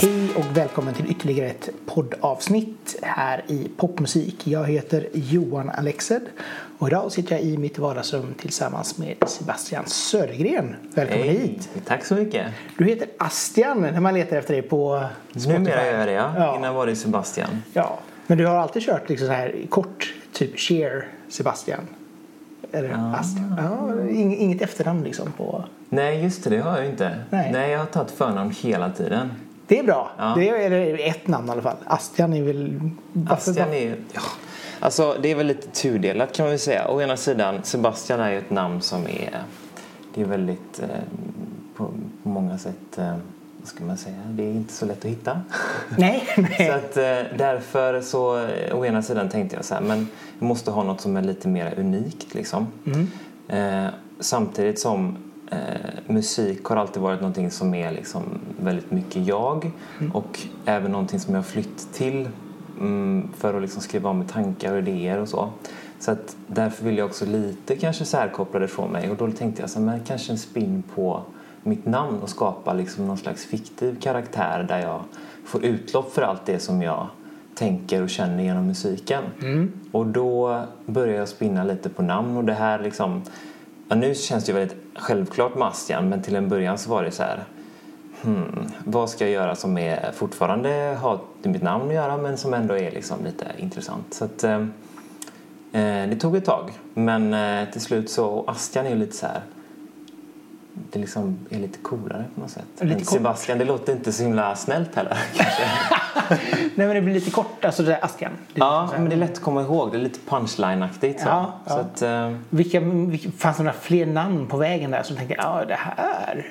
Hej och välkommen till ytterligare ett poddavsnitt här i Popmusik. Jag heter Johan Alexed och idag sitter jag i mitt vardagsrum tillsammans med Sebastian Södergren. Välkommen Hej, hit! tack så mycket. Du heter Astian när man letar efter dig på Spotify. Numera gör jag det ja. Innan var det Sebastian. Ja, men du har alltid kört liksom så här kort, typ Cher Sebastian. Eller Ja. Astian. Ja, ing- inget efternamn liksom på... Nej, just det, det har jag inte. Nej. jag har tagit förnamn hela tiden. Det är bra. Ja. Det är ett namn i alla fall. Astian är väl... Astian är... Ja. Alltså, det är väl lite tudelat kan man väl säga. Å ena sidan, Sebastian är ju ett namn som är... Det är väldigt... Eh, på, på många sätt... Eh, ska man säga? Det är inte så lätt att hitta. Nej, Så att eh, därför så, eh, å ena sidan tänkte jag så här, men jag måste ha något som är lite mer unikt liksom. Mm. Eh, samtidigt som eh, musik har alltid varit någonting som är liksom väldigt mycket jag och även någonting som jag har flytt till mm, för att liksom skriva om tankar och idéer och så. Så att därför vill jag också lite kanske särkoppla det från mig och då tänkte jag så här, men kanske en spin på mitt namn och skapa liksom någon slags fiktiv karaktär där jag får utlopp för allt det som jag tänker och känner genom musiken. Och då började jag spinna lite på namn och det här liksom ja, nu känns det ju väldigt självklart med Astian men till en början så var det så här hmm, vad ska jag göra som är fortfarande har med mitt namn att göra men som ändå är liksom lite intressant. Så att, eh, eh, det tog ett tag men eh, till slut så, och Astian är ju lite så här det liksom är lite coolare på något sätt. Lite. Sebastian, det låter inte så himla snällt heller. Nej, men det blir lite kort. Alltså det där är ja, men det är lätt att komma ihåg. Det är lite punchline-aktigt. Så, Ja, så att, eh, Vilka, vilka, fanns det några fler namn på vägen där som tänkte ja det här.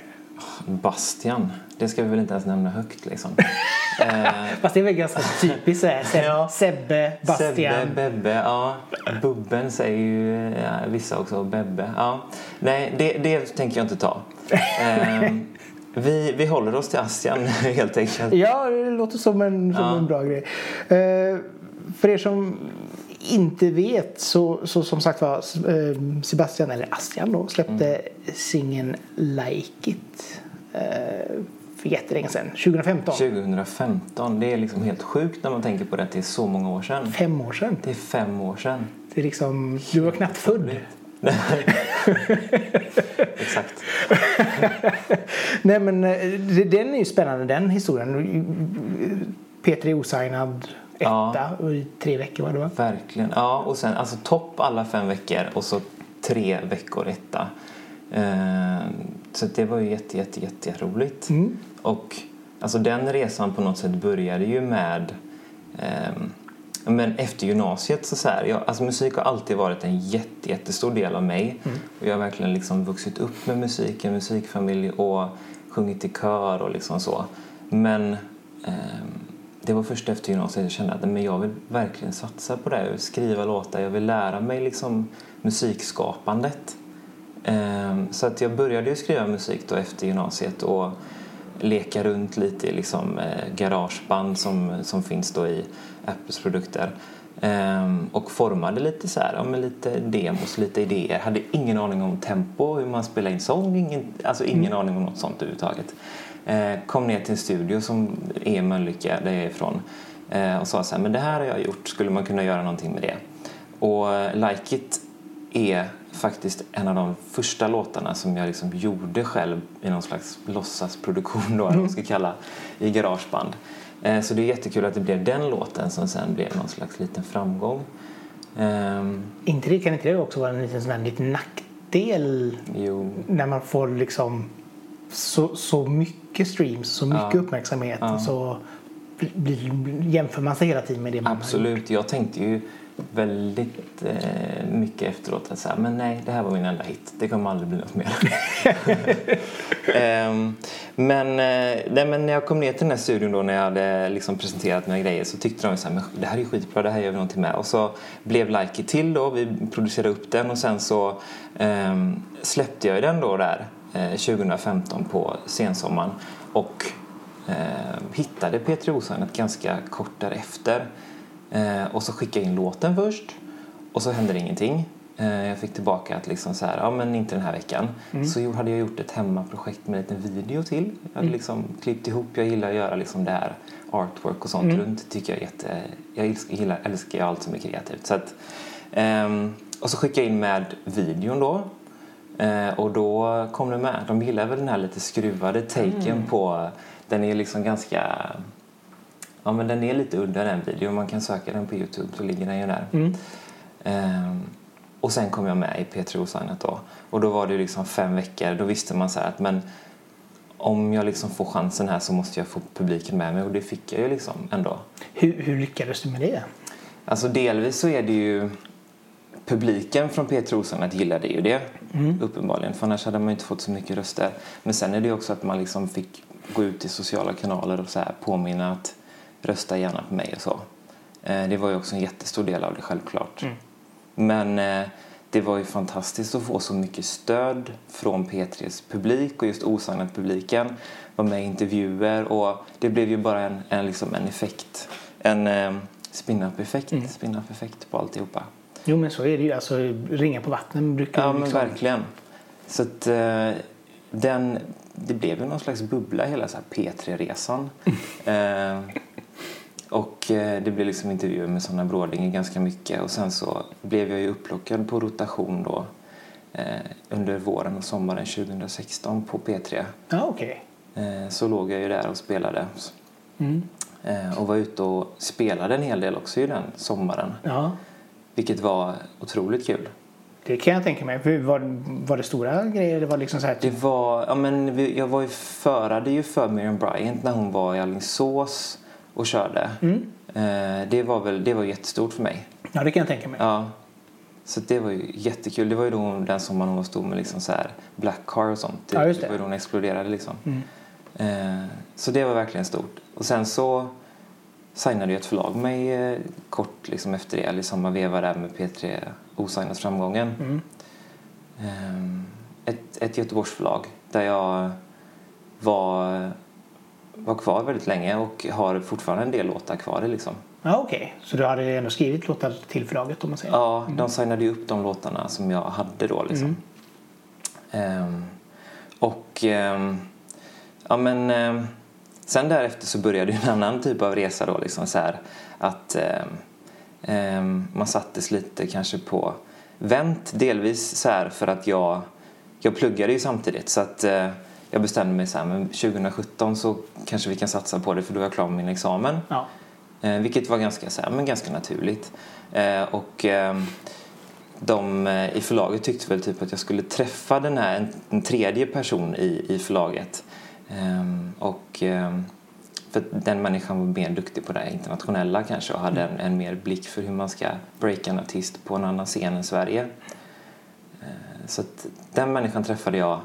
Bastian, det ska vi väl inte ens nämna högt liksom. eh, Fast det är väl ganska typiskt så här. Seb, Ja. Sebbe, Bastian. Sebbe, Bebbe, ja. Bubben säger ju ja, vissa också, Bebbe. Ja. Nej, det, det tänker jag inte ta. Eh, vi, vi håller oss till Astian helt enkelt. Ja, det låter som en, som Ja. en bra grej. Eh, för er som inte vet så, så som sagt var eh, Sebastian, eller Astian då, släppte Mm. singeln Like It eh, för jättelänge sedan, 2015. 2015, det är liksom helt sjukt när man tänker på det det är så många år sedan. Fem år sedan. Det är fem år sedan. Det är liksom, du var knappt född. Exakt. Nej men eh, den är ju spännande den historien. Peter är osignad Ja. etta och i tre veckor var det va? Verkligen. Ja, och sen alltså topp alla fem veckor och så tre veckor etta. Eh, så det var ju jätte, jätte, jätte. Mm. Och alltså den resan på något sätt började ju med ehm, men efter gymnasiet så, så här, jag, alltså musik har alltid varit en jätte, jättestor del av mig. Och jag har verkligen liksom vuxit upp med musik, en musikfamilj och sjungit i kör och liksom så. Men ehm, det var först efter gymnasiet jag kände att men jag vill verkligen satsa på det. Jag vill skriva låtar, jag vill lära mig liksom musikskapandet. Ehm, Så att jag började ju skriva musik då efter gymnasiet och leka runt lite i liksom eh, garageband som, som finns då i Apples produkter. Ehm, och formade lite så här, ja, men lite demos, lite idéer. Hade ingen aning om tempo, hur man spelar in sång, ingen, alltså ingen aning om något sånt överhuvudtaget. Eh, kom ner till en studio som är Mölnlycke, där jag är ifrån. Eh, och sa så här, men det här har jag gjort, skulle man kunna göra någonting med det? Och eh, Like It är faktiskt en av de första låtarna som jag liksom gjorde själv i någon slags låtsasproduktion då, man ska kalla, i garageband. Eh, Så det är jättekul att det blev den låten som sen blev någon slags liten framgång. Ehm, Inte det, kan inte det också vara en liten, sån här, liten nackdel jo, när man får liksom så, så mycket streams, så mycket Ja. uppmärksamhet Ja. så blir, jämför man sig hela tiden med det man har absolut. Jag tänkte ju väldigt eh, mycket efteråt att säga, men nej, det här var min enda hit. Det kommer aldrig bli något mer. Ehm, men, eh, nej, men när jag kom ner till den här studion då när jag hade liksom presenterat mina grejer så tyckte de så här, men det här är skitbra, det här gör vi någonting med. Och så blev Like till då, vi producerade upp den och sen så ehm, släppte jag den då där eh, 2015 på sensommaren och eh, hittade Petri Osanet ganska kort därefter. Eh, och så skickade jag in låten först och så hände det ingenting. Eh, jag fick tillbaka att liksom så här, ja men inte den här veckan. Mm. Så hade jag gjort ett hemmaprojekt med en liten video till. Jag hade Mm. liksom klippt ihop, jag gillar att göra liksom det här artwork och sånt Mm. runt. Tycker jag jätte, jag älskar, gillar, älskar allt som är kreativt. Så att, ehm, och så skickade jag in med videon då. Eh, och då kom det med. De gillar väl den här lite skruvade taken Mm. på, den är liksom ganska Ja men den är lite udda den videon. Man kan söka den på Youtube så ligger den ju där. Mm. Ehm, och sen kom jag med i P3 Osignet då. Och då var det liksom fem veckor. Då visste man så här att men om jag liksom får chansen här så måste jag få publiken med mig och det fick jag ju liksom ändå. Hur, hur lyckades du med det? Alltså delvis så är det ju publiken från P3 Osignet gillade ju det Mm. uppenbarligen för annars hade man inte fått så mycket röster. Men sen är det också att man liksom fick gå ut i sociala kanaler och så här påminna att rösta gärna på mig och så. Eh, Det var ju också en jättestor del av det självklart. Mm. Men eh, det var ju fantastiskt att få så mycket stöd från P3s publik och just osignat publiken. Var med i intervjuer och det blev ju bara en, en, liksom en effekt. En eh, spin-up-effekt Mm. spin-up-effekt på alltihopa. Jo men så är det ju. Alltså, ringa på vattnet brukar Ja men liksom... verkligen. Så att den, det blev ju någon slags bubbla hela så här P3-resan. eh, och eh, det blev liksom intervjuer med Sanna Brådinge ganska mycket och sen så blev jag ju upplockad på rotation då eh, under våren och sommaren 2016 på P3. Ja okej. Eh, så låg jag ju där och spelade Mm. eh, och var ute och spelade en hel del också ju den sommaren. Ja. Vilket var otroligt kul. Det kan jag tänka mig. Var, var det stora grejer? Det var liksom så här... Det var, ja men jag var ju förade ju för Miriam Bryant när hon var i Alingsås och körde. Mm. Eh, det var väl, det var jättestort för mig. Ja det kan jag tänka mig. Ja. Så det var ju jättekul. Det var ju då den sommaren hon stor med liksom så här Black Car och sånt. Det, Ja, just det. var då hon exploderade liksom. Mm. Eh, så det var verkligen stort. Och sen så signade ju ett förlag mig eh, kort liksom efter det, eller i samma veva där med P3 Osignat framgången. Mm. Ehm, ett, ett Göteborgsförlag där jag var, var kvar väldigt länge och har fortfarande en del låtar kvar liksom. Ja okej. Så du hade ändå skrivit låtar till förlaget om man säger? Ja, de signade ju upp de låtarna som jag hade då liksom. Ehm, och ehm, ja men ehm, sen därefter så började en annan typ av resa då liksom så här att man sattes lite kanske på vänt delvis så här för att jag jag pluggade ju samtidigt så att eh, jag bestämde mig så här men 2017 så kanske vi kan satsa på det för då är jag klar med min examen. Ja. Eh, vilket var ganska, så här, men ganska naturligt. Eh, och eh, de i förlaget tyckte väl typ att jag skulle träffa den här, en, en tredje person i, i förlaget. Ehm, och ehm, för den människan var mer duktig på det internationella kanske och hade en, en mer blick för hur man ska breaka en artist på en annan scen än Sverige. Eh, så att den människan träffade jag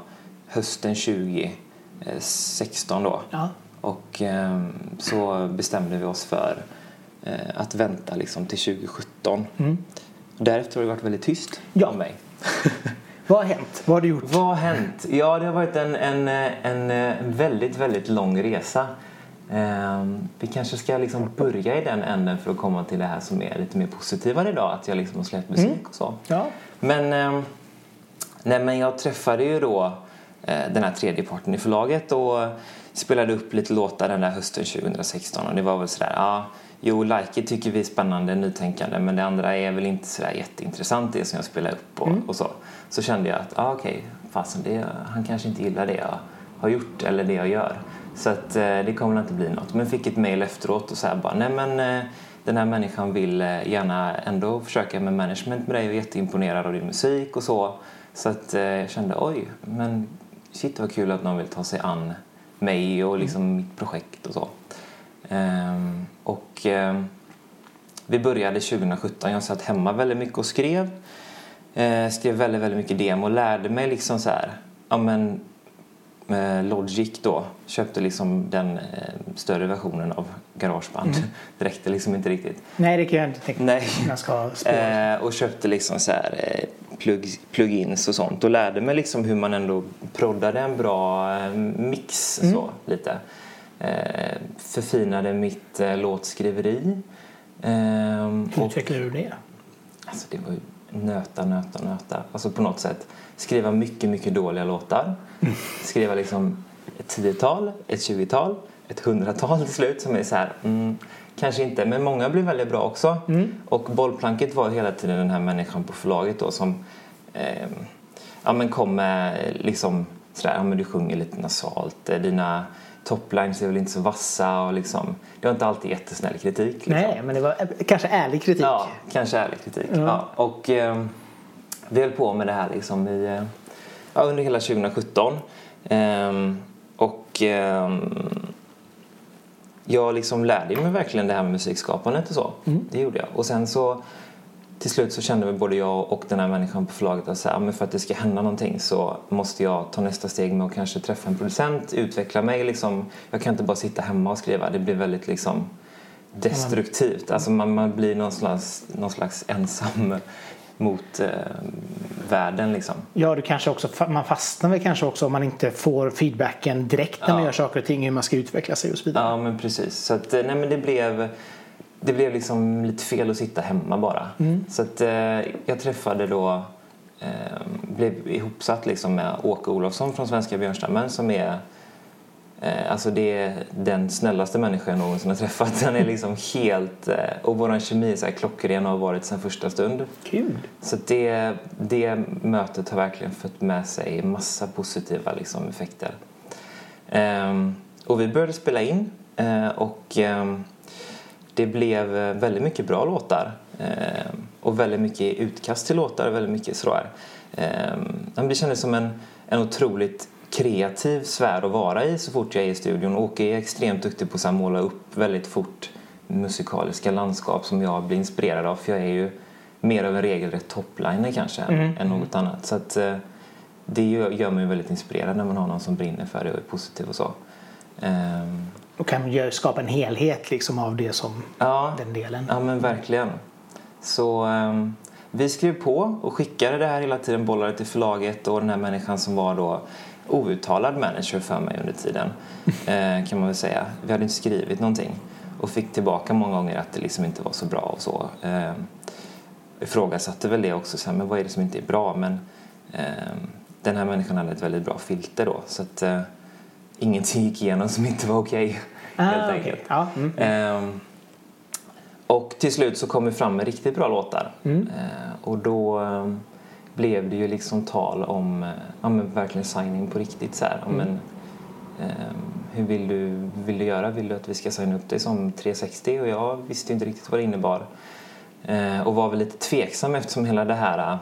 hösten 2016 då. Ja. Och ehm, så bestämde vi oss för eh, att vänta liksom till 2017. Mm. Därefter har det varit väldigt tyst Ja. om mig. Vad har hänt? Vad har du gjort? Vad har hänt? Ja, det har varit en, en, en, väldigt, väldigt lång resa. Ehm, vi kanske ska liksom börja i den änden för att komma till det här som är lite mer positivare idag. Att jag liksom har släppt musik och så. Ja. Men, ehm, nej, men jag träffade ju då den här tredje parten i förlaget och spelade upp lite låtar den där hösten 2016 och det var väl sådär, ja, jo, Like It tycker vi är spännande, nytänkande men det andra är väl inte sådär jätteintressant det som jag spelar upp och, och så. Så kände jag att, ja okej, fasen, det, han kanske inte gillar det jag har gjort eller det jag gör. Så att eh, det kommer inte bli något. Men fick ett mail efteråt och så här bara, nej men eh, den här människan vill eh, gärna ändå försöka med management med dig och är jätteimponerad av din musik och så. Så att eh, jag kände, oj, men shit vad kul att någon vill ta sig an mig och liksom mitt projekt och så. Ehm, och ehm, vi började 2017. Jag satt hemma väldigt mycket och skrev. Eh, skrev väldigt, väldigt mycket demo och lärde mig liksom så här, ja men eh, Logic då. Köpte liksom den eh, större versionen av Garageband. Det räckte liksom inte riktigt. Nej, det kan jag inte tänka Nej. mig. Man ska spela. Eh, och köpte liksom så här eh, plug, plugins och sånt och lärde mig liksom hur man ändå proddade en bra eh, mix så lite. Eh, förfinade mitt eh, låtskriveri. Eh, Hur utvecklar du det? alltså det var ju nöta, nöta, nöta. Alltså på något sätt skriva mycket, mycket dåliga låtar. Skriva liksom ett tiotal, ett tjugotal, ett hundratal till slut som är så här, mm, kanske inte, men många blir väldigt bra också. Och bollplanket var hela tiden den här människan på förlaget då som eh, ja, men kom med liksom sådär, ja men du sjunger lite nasalt, eh, dina toplines är väl inte så vassa och liksom, det var inte alltid jättesnäll kritik. Liksom. Nej, men det var eh, kanske ärlig kritik. Ja, kanske ärlig kritik. Ja. och eh, vi höll på med det här liksom i, eh, ja, under hela 2017. Ehm, och ehm, jag liksom lärde mig verkligen det här med musikskapandet och så. Det gjorde jag. Och sen så till slut så kände vi både jag och den här människan på förlaget att så här, men för att det ska hända någonting så måste jag ta nästa steg med att kanske träffa en producent, utveckla mig liksom. Jag kan inte bara sitta hemma och skriva. Det blir väldigt liksom destruktivt. Alltså man, man blir någon slags, någon slags ensam mot eh, världen liksom. Ja, du kanske också, man fastnar väl kanske också om man inte får feedbacken direkt när man Ja. gör saker och ting, hur man ska utveckla sig och så vidare. Ja, men precis. Så att, eh, nej, men det blev, det blev liksom lite fel att sitta hemma bara. Så att eh, jag träffade då, eh, blev ihopsatt liksom med Åke Olofsson från Svenska Björnstammen som är alltså det är den snällaste människa jag någonsin har träffat. Han är liksom helt... Eh, och vår kemi är så här klockren och har varit sedan första stund. Kul! Så det, det mötet har verkligen fått med sig massa positiva liksom, effekter. Ehm, och vi började spela in eh, och ehm, det blev eh, väldigt mycket bra låtar. Ehm, och väldigt mycket utkast till låtar, väldigt mycket sådär. Det kändes som en, en otroligt kreativ sfär att vara i så fort jag är i studion. Åke är extremt duktig på att måla upp väldigt fort musikaliska landskap som jag blir inspirerad av för jag är ju mer av en regelrätt topliner kanske än, än något annat. Så att eh, det gör, mig väldigt inspirerad när man har någon som brinner för det och är positiv och så. Och kan skapa en helhet liksom av det som ja, den delen. ja men verkligen. Så ehm, vi skrev på och skickade det här hela tiden, bollade till förlaget och den här människan som var då outtalad manager för mig under tiden eh, kan man väl säga. Vi hade inte skrivit någonting och fick tillbaka många gånger att det liksom inte var så bra och så. Eh, ifrågasatte väl det också, så här, men vad är det som inte är bra? Men eh, den här människan hade ett väldigt bra filter då så att eh, ingenting gick igenom som inte var okej helt okej. enkelt. Ja, mm. Ehm, och till slut så kom vi fram med riktigt bra låtar. Mm. Eh, och då ehm, blev det ju liksom tal om eh, ja, men verkligen signing på riktigt. Så här. Ja, men, ehm, hur vill du, vill du göra? Vill du att vi ska signa upp dig som 360? Och jag visste inte riktigt vad det innebar. Eh, och var väl lite tveksam eftersom hela det här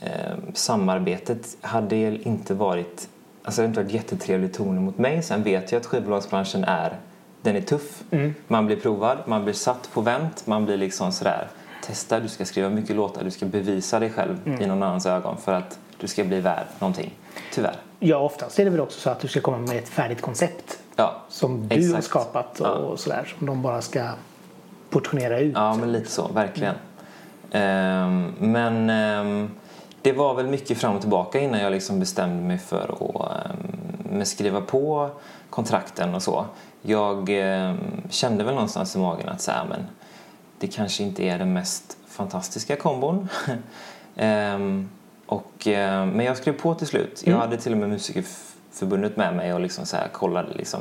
eh, samarbetet hade inte varit Alltså det har inte varit jättetrevlig ton mot mig. Sen vet jag att skivbolagsbranschen är den är tuff. Man blir provad, man blir satt på vänt, man blir liksom sådär testa, du ska skriva mycket låtar, du ska bevisa dig själv i någon annans ögon för att du ska bli värd någonting. Tyvärr. ja, oftast är det väl också så att du ska komma med ett färdigt koncept Ja, som du har Exakt. skapat och, Ja. och sådär som de bara ska portionera ut. Ja, men lite så, verkligen. Ehm, men ehm, det var väl mycket fram och tillbaka innan jag liksom bestämde mig för att um, skriva på kontrakten och så. Jag kände väl någonstans i magen att så här, men det kanske inte är den mest fantastiska kombon. Ehm, och, ehm, men jag skrev på till slut. Jag hade till och med Musikerförbundet med mig och liksom så här kollade liksom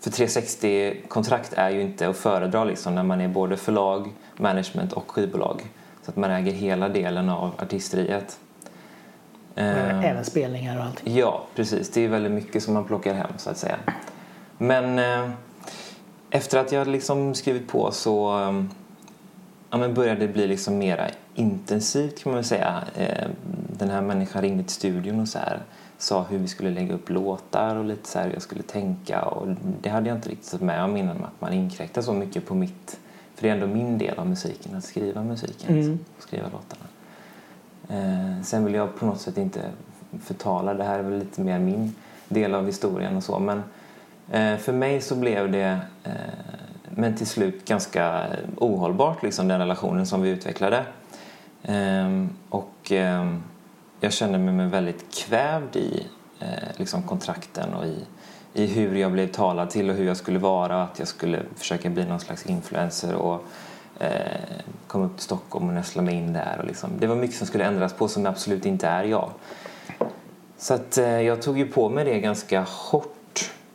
för 360-kontrakt är ju inte att föredra liksom när man är både förlag, management och skivbolag. Så att man äger hela delen av artisteriet. Ehm, Även spelningar och allt. Ja, precis. Det är väldigt mycket som man plockar hem så att säga. Men eh, efter att jag liksom skrivit på så eh, ja, men började bli liksom mera intensivt kan man väl säga. Eh, den här människan ringde till studion och så här, sa hur vi skulle lägga upp låtar och lite så här hur jag skulle tänka. Och det hade jag inte riktigt fått med om innan att man inkräktar så mycket på mitt för det är ändå min del av musiken, att skriva musiken Mm. och skriva låtarna. Eh, sen vill jag på något sätt inte förtala, det här är väl lite mer min del av historien och så men eh, för mig så blev det men till slut ganska eh, ohållbart liksom den relationen som vi utvecklade. Ehm, och ehm, jag kände mig väldigt kvävd i eh, liksom kontrakten och i, i hur jag blev talad till och hur jag skulle vara att jag skulle försöka bli någon slags influencer och Eh, komma upp till Stockholm och nästla mig in där. Och liksom, det var mycket som skulle ändras på som absolut inte är jag. Så att, eh, jag tog ju på mig det ganska hårt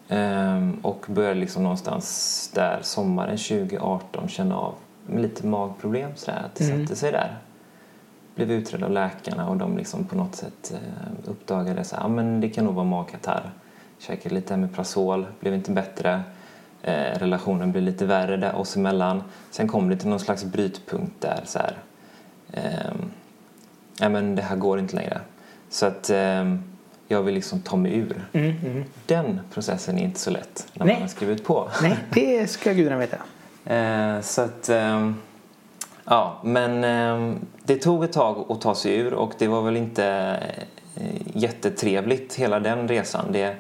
eh, och började liksom någonstans där sommaren 2018 känna av lite magproblem sådär, att det Mm. satte sig där. Blev utredd av läkarna och de liksom på något sätt eh, uppdagade att ah, men det kan nog vara magkatarr. Käkade lite Omeprazol, blev inte bättre. Eh, relationen blev lite värre där oss emellan. Sen kom det till någon slags brytpunkt där så här. ehm, ja men det här går inte längre. Så att ehm, jag vill liksom ta mig ur. Mm, mm. Den processen är inte så lätt när Nej. man har skrivit på. Nej, det ska gudarna veta. Eh, så att, ehm, ja, men ehm, det tog ett tag att ta sig ur och det var väl inte eh, jättetrevligt hela den resan. Det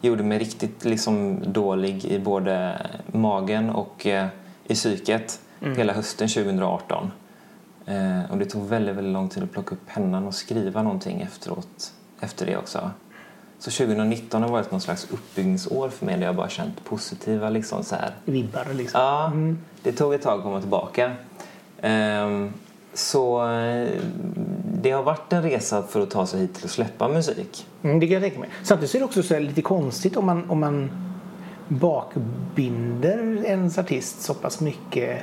gjorde mig riktigt liksom dålig i både magen och eh, i psyket hela hösten 2018. Eh, och det tog väldigt, väldigt lång tid att plocka upp pennan och skriva någonting efteråt, efter det också. Så 2019 har varit någon slags uppbyggningsår för mig där jag bara känt positiva liksom så här. Vibbar liksom. Ja, det tog ett tag att komma tillbaka. Ehm, så eh, det har varit en resa för att ta sig hit till att släppa musik. Mm, det kan jag tänka mig. Samtidigt är det också så lite konstigt om man, om man bakbinder ens artist så pass mycket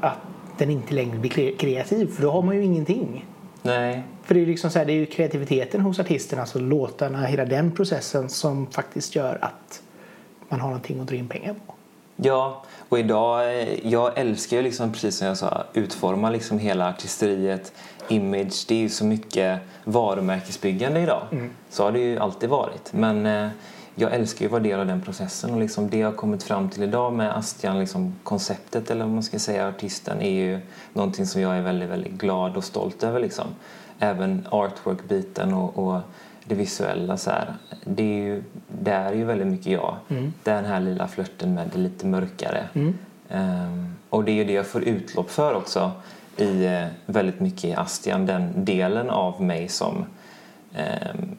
att den inte längre blir kre- kreativ. För då har man ju ingenting. Nej, För det är, liksom så här, det är ju kreativiteten hos artisten, alltså låtarna, hela den processen som faktiskt gör att man har någonting att dra in pengar på. Ja, och idag, eh, jag älskar ju liksom precis som jag sa, utforma liksom hela artisteriet, image, det är ju så mycket varumärkesbyggande idag. Så har det ju alltid varit. Men eh, jag älskar ju att vara del av den processen och liksom det jag har kommit fram till idag med Astian, liksom konceptet eller vad man ska säga, artisten, är ju någonting som jag är väldigt, väldigt glad och stolt över liksom. Även artwork-biten och, och det visuella så här, det är ju, det är ju väldigt mycket jag. Den här lilla flörten med det lite mörkare. Ehm, och det är ju det jag får utlopp för också i eh, väldigt mycket i Astian, den delen av mig som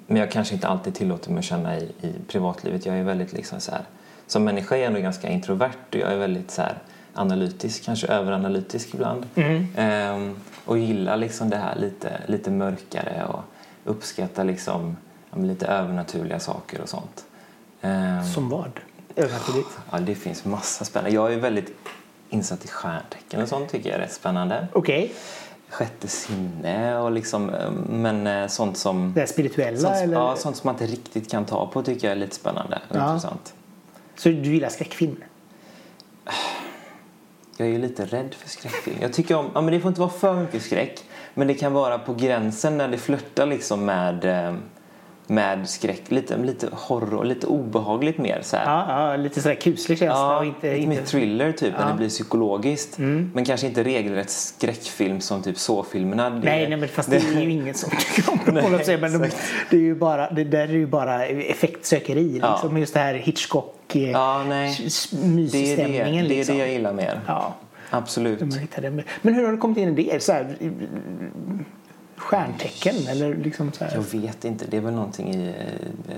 men jag kanske inte alltid tillåter mig att känna i, i privatlivet. Jag är väldigt liksom så här, som människa är jag ändå ganska introvert och jag är väldigt så här analytisk, kanske överanalytisk ibland. Ehm, och gillar liksom det här lite, lite mörkare och uppskattar liksom lite övernaturliga saker och sånt. Ehm, Som vad? Övernaturligt. Ja, det finns massa spännande. Jag är väldigt insatt i stjärntecken och sånt tycker jag är rätt spännande. Okej. Sjätte sinne och liksom, eh, men eh, sånt som... Det spirituella Sånt, eller? ja, sånt som man inte riktigt kan ta på tycker jag är lite spännande och Ja. intressant. Så du gillar skräckfilmer? Jag är ju lite rädd för skräckfilm. Jag tycker om, ja men det får inte vara för mycket skräck. Men det kan vara på gränsen när det flörtar liksom med, eh, med skräck. Lite, lite horror, lite obehagligt mer så. Ja, ja lite sådär kuslig känsla. Ja, och inte, lite inte... mer thriller typ när Ja. det blir psykologiskt. Mm. Men kanske inte regelrätt skräckfilm som typ så-filmerna. Det- Nej, nej, men fast det är ju ingen som tycker om det sätt. Men de, det, är ju bara, det där är ju bara effektsökeri. Ja. Liksom. Just det här Hitchcock eh, Ja, nej. s- Det är det, mysstämningen. det, är liksom. det jag gillar mer. Ja, Absolut. det. Men hur har du kommit in i det? Så här, stjärntecken eller liksom så här. Jag vet inte, det är väl någonting i eh,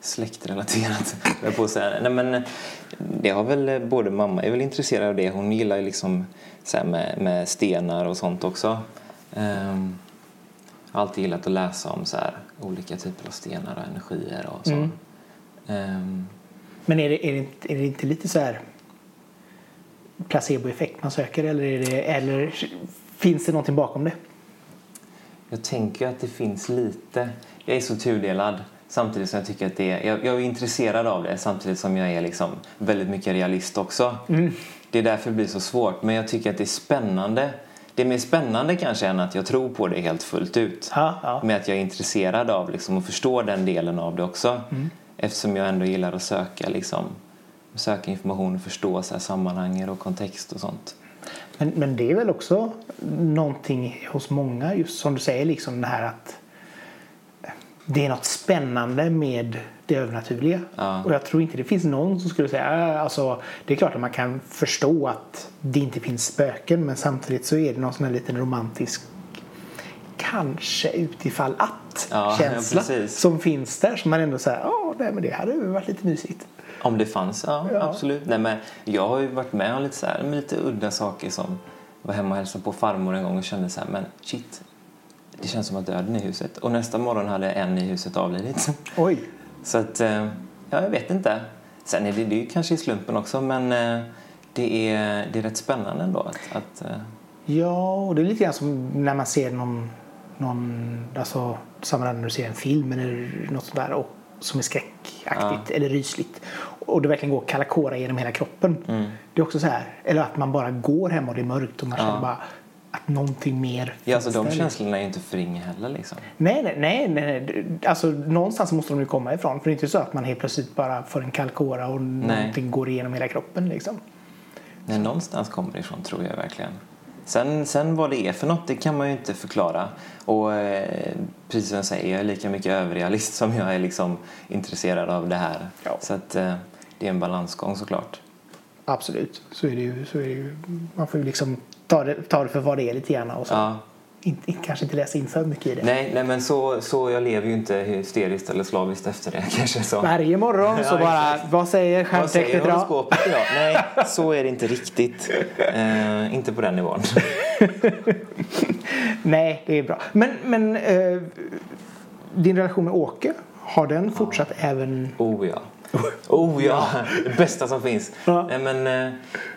släktrelaterat. jag på att säga. Nej, men, eh, det har väl eh, både mamma är väl intresserad av det. Hon gillar ju liksom så här med, med stenar och sånt också. Har alltid gillat att läsa om så här, olika typer av stenar och energier och så. Mm. Ehm, Men är det, är, det inte, är det inte lite så här placeboeffekt man söker eller, är det, eller finns det någonting bakom det? Jag tänker att det finns lite. Jag är så tudelad samtidigt som jag tycker att det är... Jag, jag är intresserad av det samtidigt som jag är liksom väldigt mycket realist också. Det är därför det blir så svårt. Men jag tycker att det är spännande. Det är mer spännande kanske än att jag tror på det helt fullt ut. Ja, ja. Med att jag är intresserad av liksom, att förstå den delen av det också. Eftersom jag ändå gillar att söka, liksom, söka information och förstå så här, sammanhang och kontext och sånt. Men, men det är väl också någonting hos många, just som du säger, liksom det här att det är något spännande med det övernaturliga. Ja. Och jag tror inte det finns någon som skulle säga, "Äh, alltså det är klart att man kan förstå att det inte finns spöken men samtidigt så är det någon sån här liten romantisk kanske utifall att Ja, känsla ja, som finns där som man ändå säger, ja men det hade varit lite mysigt. Om det fanns, ja, Ja. absolut. Nej, men jag har ju varit med om lite, så här, lite udda saker som var hemma och hälsade på farmor en gång och kände så här, men shit, det känns som att döden är i huset. Och nästa morgon hade en i huset avlidit. Oj. Så att, eh, ja, jag vet inte. Sen är det, det är ju kanske i slumpen också, men eh, det är, det är rätt spännande ändå att, att eh, Ja, och det är lite grann som när man ser någon, någon alltså samma när du ser en film eller något sånt där och, som är skräckaktigt eller rysligt och det verkligen går kalla kårar genom hela kroppen. Mm. Det är också så här, eller att man bara går hemma och det är mörkt och man känner bara att någonting mer Ja, alltså de där. känslorna är ju inte för ringa heller liksom. Nej, nej, nej, nej. Alltså någonstans måste de ju komma ifrån. För det är inte så att man helt plötsligt bara får en kall kåra och någonting går igenom hela kroppen liksom. Nej, någonstans kommer det ifrån tror jag verkligen. Sen, sen vad det är för något, det kan man ju inte förklara. Och eh, precis som jag säger, jag är lika mycket överrealist som jag är liksom intresserad av det här. Ja. Så att eh, det är en balansgång såklart. Absolut, så är det ju. Så är det ju. Man får ju liksom ta det, ta det för vad det är lite grann och så. Ja. Inte, kanske inte läsa in för mycket i det. Nej, nej men så, så jag lever ju inte hysteriskt eller slaviskt efter det kanske. Så. Varje morgon så Ja, bara, vad säger stjärntecknet idag? idag? Nej, så är det inte riktigt. Eh, inte på den nivån. Nej, det är bra. Men, men eh, din relation med Åke, har den fortsatt även... Oh ja. Oh ja, det bästa som finns. Ja. Nej, men, eh,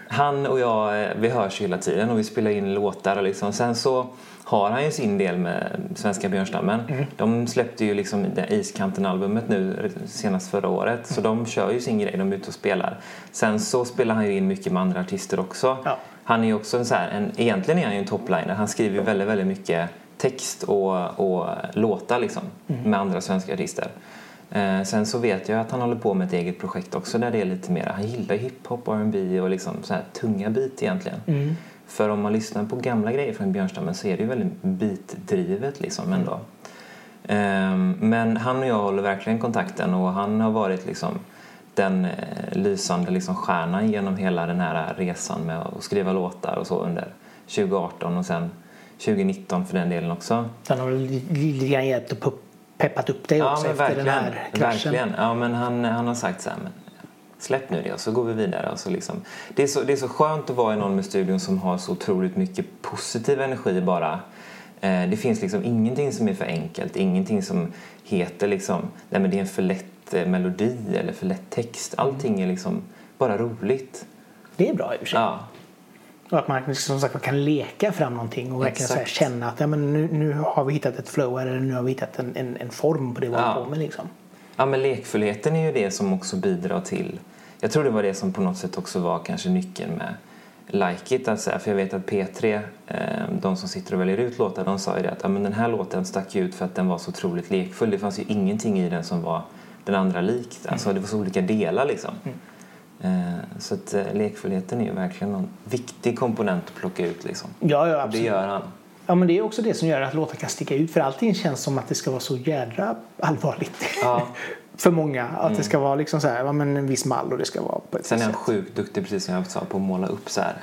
han och jag, eh, vi hörs ju hela tiden och vi spelar in låtar och liksom. Sen så har han ju sin del med Svenska björnstammen. De släppte ju liksom Iskanten-albumet nu senast förra året. Så de kör ju sin grej, de är ute och spelar. Sen så spelar han ju in mycket med andra artister också. Ja. Han är ju också en så här, en, egentligen är han ju en topliner. Han skriver ju väldigt, väldigt mycket text och, och låtar liksom med andra svenska artister. Eh, sen så vet jag att han håller på med ett eget projekt också där det är lite mer, han gillar hiphop, R&B och liksom så här tunga beat egentligen. För om man lyssnar på gamla grejer från Björnstammen så är det ju väldigt beatdrivet liksom ändå. Ehm, Men han och jag håller verkligen kontakten och han har varit liksom den eh, lysande liksom stjärnan genom hela den här resan med att skriva låtar och så under 2018 och sen 2019 för den delen också. Den har lite grann hjälpt och peppat upp dig också efter den här kraschen. verkligen. Ja, men han, han har sagt så här, men släpp nu det och så går vi vidare. Och så liksom. det, är så, det är så skönt att vara i någon med studion som har så otroligt mycket positiv energi bara. Eh, det finns liksom ingenting som är för enkelt, ingenting som heter liksom, nej men det är en för lätt eh, melodi eller för lätt text. Allting är liksom bara roligt. Det är bra i och för sig. Ja, Och att man liksom, som sagt kan leka fram någonting och verkligen så känna att ja, men nu, nu har vi hittat ett flow eller nu har vi hittat en, en, en form på det vi Ja. håller på med. Liksom. Ja, men lekfullheten är ju det som också bidrar till... Jag tror det var det som på något sätt också var kanske nyckeln med Like It. Säga, för jag vet att P3, eh, de som sitter och väljer ut låtar, de sa ju det att ja, men den här låten stack ut för att den var så otroligt lekfull. Det fanns ju ingenting i den som var den andra likt. Alltså det var så olika delar liksom. Eh, så att eh, lekfullheten är ju verkligen en viktig komponent att plocka ut liksom. Ja, ja, Och det absolut. gör han. Ja, men det är också det som gör att låtar kan sticka ut. För allting känns som att det ska vara så jädra allvarligt. Ja. för många. Att det ska vara liksom så här, ja, men en viss mall och det ska vara på ett Sen är han sjukt duktig, precis som jag sa, på att måla upp så här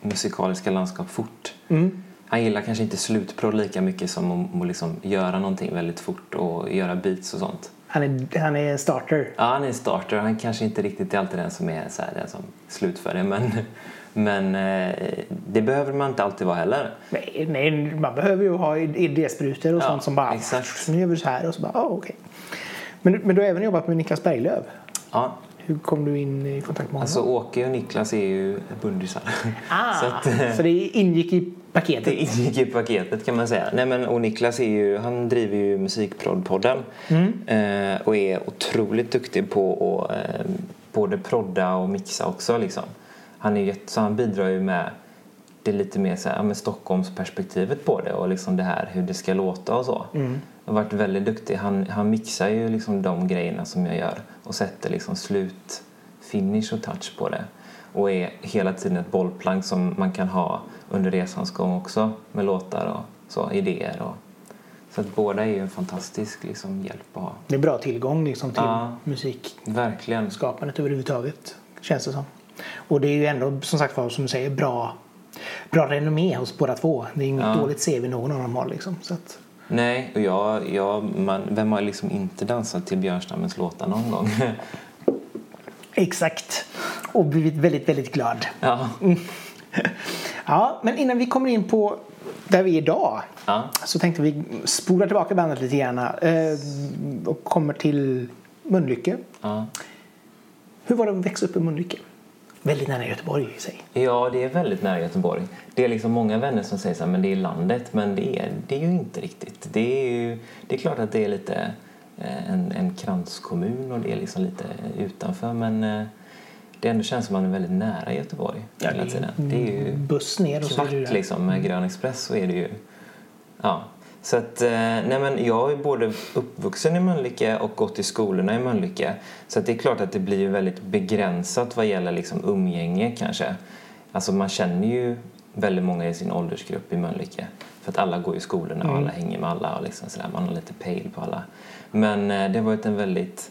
musikaliska landskap fort. Mm. Han gillar kanske inte slutprodd lika mycket som att, liksom göra någonting väldigt fort och göra beats och sånt. Han är, han är en starter. Ja, han är en starter. Han kanske inte riktigt är alltid den som är så här, den som slutför det. Men, men eh, det behöver man inte alltid vara heller. Nej, nej, man behöver ju ha idésprutor och Ja, sånt som bara exakt. nu gör vi så här och så bara ah, okej. Men, men du har även jobbat med Niklas Berglöf. Ja, Hur kom du in i kontakt med honom? alltså Åke och Niklas är ju bundisar. ah, så att, eh, så det ingick i paketet? Det ingick i paketet kan man säga. Nej, men, och Niklas är ju, han driver ju Musikproddpodden eh, och är otroligt duktig på att både prodda och mixa också. Liksom. Han, är så han bidrar ju med det lite mer så här, med Stockholmsperspektivet på det och liksom det här hur det ska låta och så. Han har varit väldigt duktig. Han, han mixar ju liksom de grejerna som jag gör och sätter liksom slut, finish och touch på det. Och är hela tiden ett bollplank som man kan ha under resans gång också med låtar och så, idéer. Och, så att båda är ju en fantastisk liksom, hjälp att ha. Det är bra tillgång liksom, till Ja. musikskapandet överhuvudtaget. Känns det som. Och det är ju ändå som sagt var som du säger bra, bra renommé hos båda två. Det är inget Ja. dåligt CV någon av dem har liksom. Så att, Nej, och jag, jag, man, vem har liksom inte dansat till Björnstammens låtar någon gång? exakt. Och blivit väldigt, väldigt glad. ja. ja, men innan vi kommer in på där vi är idag Ja. så tänkte vi spola tillbaka bandet lite grann eh, och kommer till Mölnlycke. Ja. Hur var det att växa upp i Mölnlycke? Väldigt nära Göteborg i sig. Ja, det är väldigt nära Göteborg. Det är liksom många vänner som säger så här, men det är landet. Men det är, det är ju inte riktigt. Det är, ju, det är klart att det är lite eh, en, en kranskommun och det är liksom lite utanför. Men eh, det ändå känns som man är väldigt nära Göteborg Ja, hela det tiden. Det är ju buss ner och så är kvart du där. liksom med Grön Express så är det ju... Ja. Så att, eh, nej men jag är både uppvuxen i Mölnlycke och gått i skolorna i Mölnlycke. Så att det är klart att det blir väldigt begränsat vad gäller liksom umgänge kanske. Alltså man känner ju väldigt många i sin åldersgrupp i Mölnlycke. För att alla går i skolorna och alla hänger med alla och liksom sådär. Man har lite pejl på alla. Men eh, det har varit en väldigt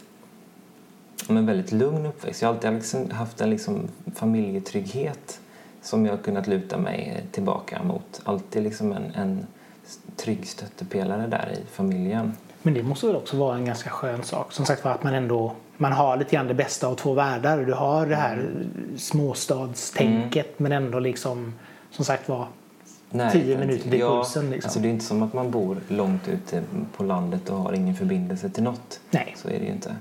men väldigt lugn uppväxt. Jag har alltid liksom haft en liksom familjetrygghet som jag har kunnat luta mig tillbaka mot. Alltid liksom en, en trygg stöttepelare där i familjen. Men det måste väl också vara en ganska skön sak. Som sagt var att man ändå man har lite grann det bästa av två världar. Du har det här småstadstänket men ändå liksom som sagt var Tio minuter till ja, pulsen, liksom. Alltså det är inte som att man bor långt ute på landet och har ingen förbindelse till något. Nej. Så är det ju inte.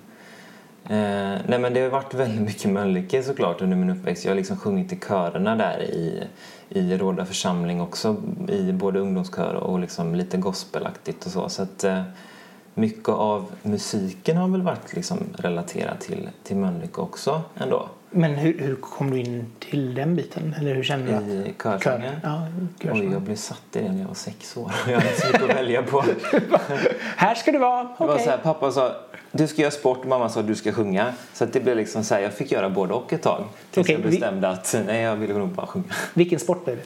Eh, nej men det har varit väldigt mycket Mölnlycke såklart under min uppväxt. Jag har liksom sjungit i körerna där i, i Råda församling också. I både ungdomskör och liksom lite gospelaktigt och så. Så att eh, mycket av musiken har väl varit liksom relaterat till, till Mölnlycke också ändå. Men hur, hur kom du in till den biten? Eller hur kände du? att- I körsången. Kör- Ja, Oj, jag blev satt i det när jag var sex år. Jag hade så mycket att välja på. Här ska du vara. Det var så här, pappa sa du ska göra sport, mamma sa du ska sjunga. Så att det blev liksom så här, jag fick göra både och ett tag. Tills Okej, jag vi- bestämde att nej, jag ville nog bara sjunga. Vilken sport blev det?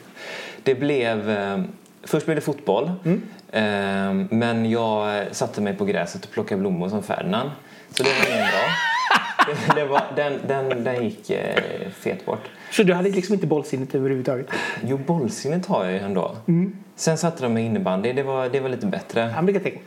Det blev, eh, först blev det fotboll. Mm. Eh, men jag satte mig på gräset och plockade blommor som Ferdinand. Så det var ingen bra. Det, det var, den, den, den gick eh, fet bort. Så du hade liksom inte bollsinnet överhuvudtaget? Jo, bollsinnet har jag ju ändå. Mm. Sen satte de med innebandy, det var, det var lite bättre. Han brukar tänka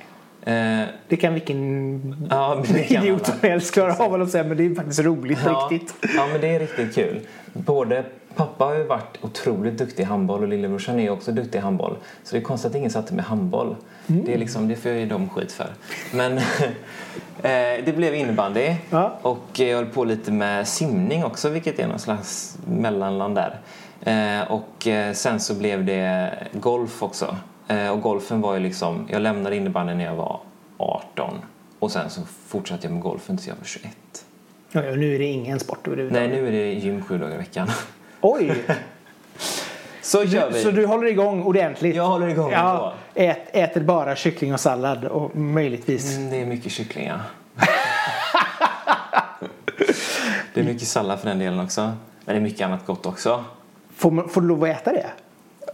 Det kan vilken ja, det kan idiot som helst klara av att säga men det är faktiskt roligt Ja, riktigt. ja, men det är riktigt kul. Både pappa har ju varit otroligt duktig i handboll och lillebrorsan är också duktig i handboll. Så det är konstigt att ingen satte med handboll. Mm. Det, är liksom, det får jag ju dem skit för. Men eh, det blev innebandy Ja. och jag höll på lite med simning också vilket är någon slags mellanland där. Eh, och eh, sen så blev det golf också. Eh, och golfen var ju liksom, jag lämnade innebandyn när jag var 18 och sen så fortsatte jag med golfen tills jag var 21. Ja, och nu är det ingen sport överhuvudtaget. Nej, nu är det gym sju dagar i veckan. Oj! Så kör vi! Så du håller igång ordentligt? Jag håller igång Ja, ät, äter bara kyckling och sallad och möjligtvis. Mm, det är mycket kyckling, ja. det är mycket sallad för den delen också. Men det är mycket annat gott också. Får, man, får du lov att äta det?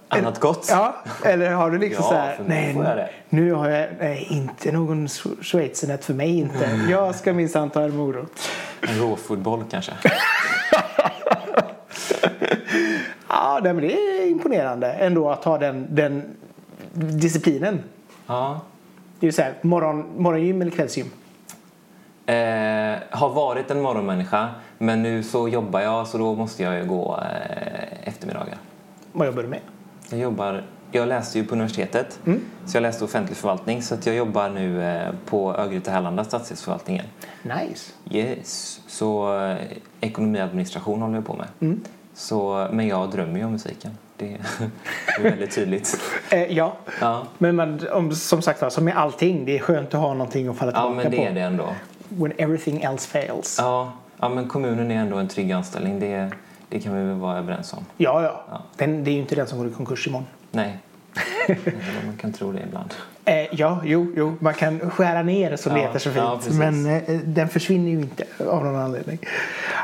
Annat gott? Ja, eller har du liksom Ja, så här, nej, nu har jag, nej, inte någon Sch- schweizernöt för mig inte. Mm. Jag ska minsann ta en morot. En råfodboll kanske. Ja, nej, men det är imponerande ändå att ha den, den disciplinen. Ja. Det är ju så här, morgon, morgongym eller kvällsgym? Eh, har varit en morgonmänniska, men nu så jobbar jag så då måste jag ju gå eh, eftermiddagar. Vad jobbar du med? Jag jobbar jag läste ju på universitetet, så jag läste offentlig förvaltning. Så att jag jobbar nu eh, på Örgryte-Härlanda stadsdelsförvaltningen. Nice. Yes. Så eh, ekonomi och administration håller jag på med. Mm. Så, men jag drömmer ju om musiken. Det, är väldigt tydligt. Eh, ja, Ja, men man, om, som sagt som med allting, det är skönt att ha någonting att falla ja tillbaka men det på. är det ändå. When everything else fails. Ja, ja, men kommunen är ändå en trygg anställning. Det, det kan vi väl vara överens om. Ja, ja. Ja. Den, det är ju inte den som går i konkurs imorgon. Nej. Man kan tro det ibland. Eh, ja, jo, jo, man kan skära ner så Ja, det heter så ja, fint. precis. men eh, den försvinner ju inte av någon anledning.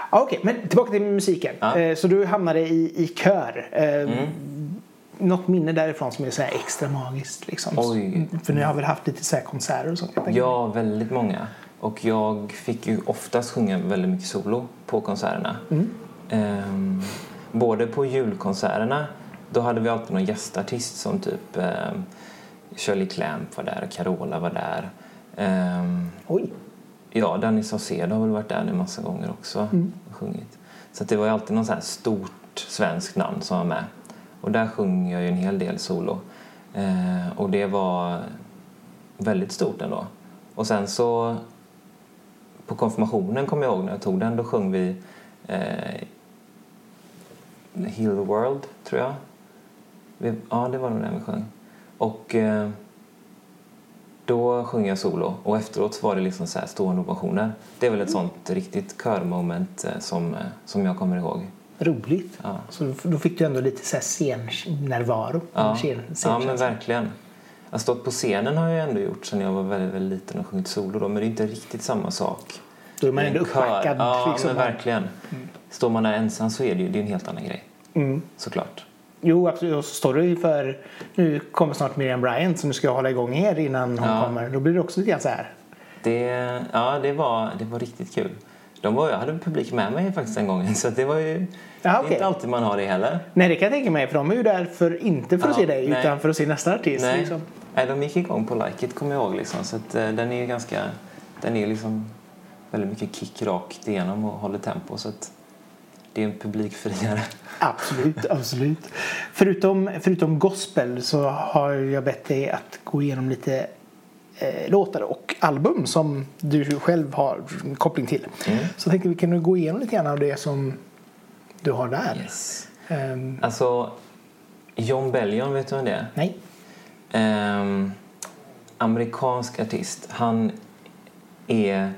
Ah, Okej, men tillbaka till musiken. Ja. Mm. Eh, så du hamnade i, i kör. Eh, Något minne därifrån som är så här extra magiskt? Liksom. Oj. För ni har väl haft lite så konserter och sånt? Ja, väldigt många. Och jag fick ju oftast sjunga väldigt mycket solo på konserterna. Ehm, både på julkonserterna, då hade vi alltid någon gästartist som typ ehm, Shirley Clamp var där, Carola var där. Ehm, Oj. ja, Danny Saucedo har väl varit där nu massa gånger också och sjungit. Så det var alltid någon så stort svenskt namn som var med. Och där sjöng jag ju en hel del solo. Eh, och det var väldigt stort ändå. Och sen så på konfirmationen kommer jag ihåg när jag tog den, då sjöng vi eh, The World, tror jag. Vi, ja, det var nog den vi sjöng. Och eh, då sjöng jag solo och efteråt var det liksom så här stående ovationer. Det är väl ett sånt riktigt körmoment eh, som, eh, som jag kommer ihåg. Roligt. Ja. Så då fick du ändå lite så här scennärvaro. Ja, Scen, ja men verkligen. Jag stått på scenen har jag ändå gjort sen jag var väldigt, väldigt liten och sjungit solo då, men det är inte riktigt samma sak. Då är man en ändå uppbackad. Ja, liksom. men verkligen. Står man där ensam så är det ju det är en helt annan grej. Mm. Såklart. Jo, absolut. Och så står du för... Nu kommer snart Miriam Bryant som du ska hålla igång er innan hon Ja. kommer. Då blir det också lite grann så här. Det, ja, det, var, det var riktigt kul. De var, jag hade publik med mig faktiskt den gången så det var ju är okej. inte alltid man har det heller. Nej, det kan jag tänka mig. För de är ju där för, inte för att Ja, se dig nej. utan för att se nästa artist. Nej. Liksom. Nej, de gick igång på Like It kommer jag ihåg liksom. Så att, eh, den är ju ganska, den är liksom väldigt mycket kick rakt igenom och håller tempo så att det är en publikfriare. Absolut, absolut. Förutom, förutom gospel så har jag bett dig att gå igenom lite eh, låtar och album som du själv har koppling till. Mm. Så tänkte vi kan gå igenom lite grann av det som du har där. Yes. Ehm, Alltså, John Bellion, vet du vem det är? nej. Ehm, amerikansk artist. Han är...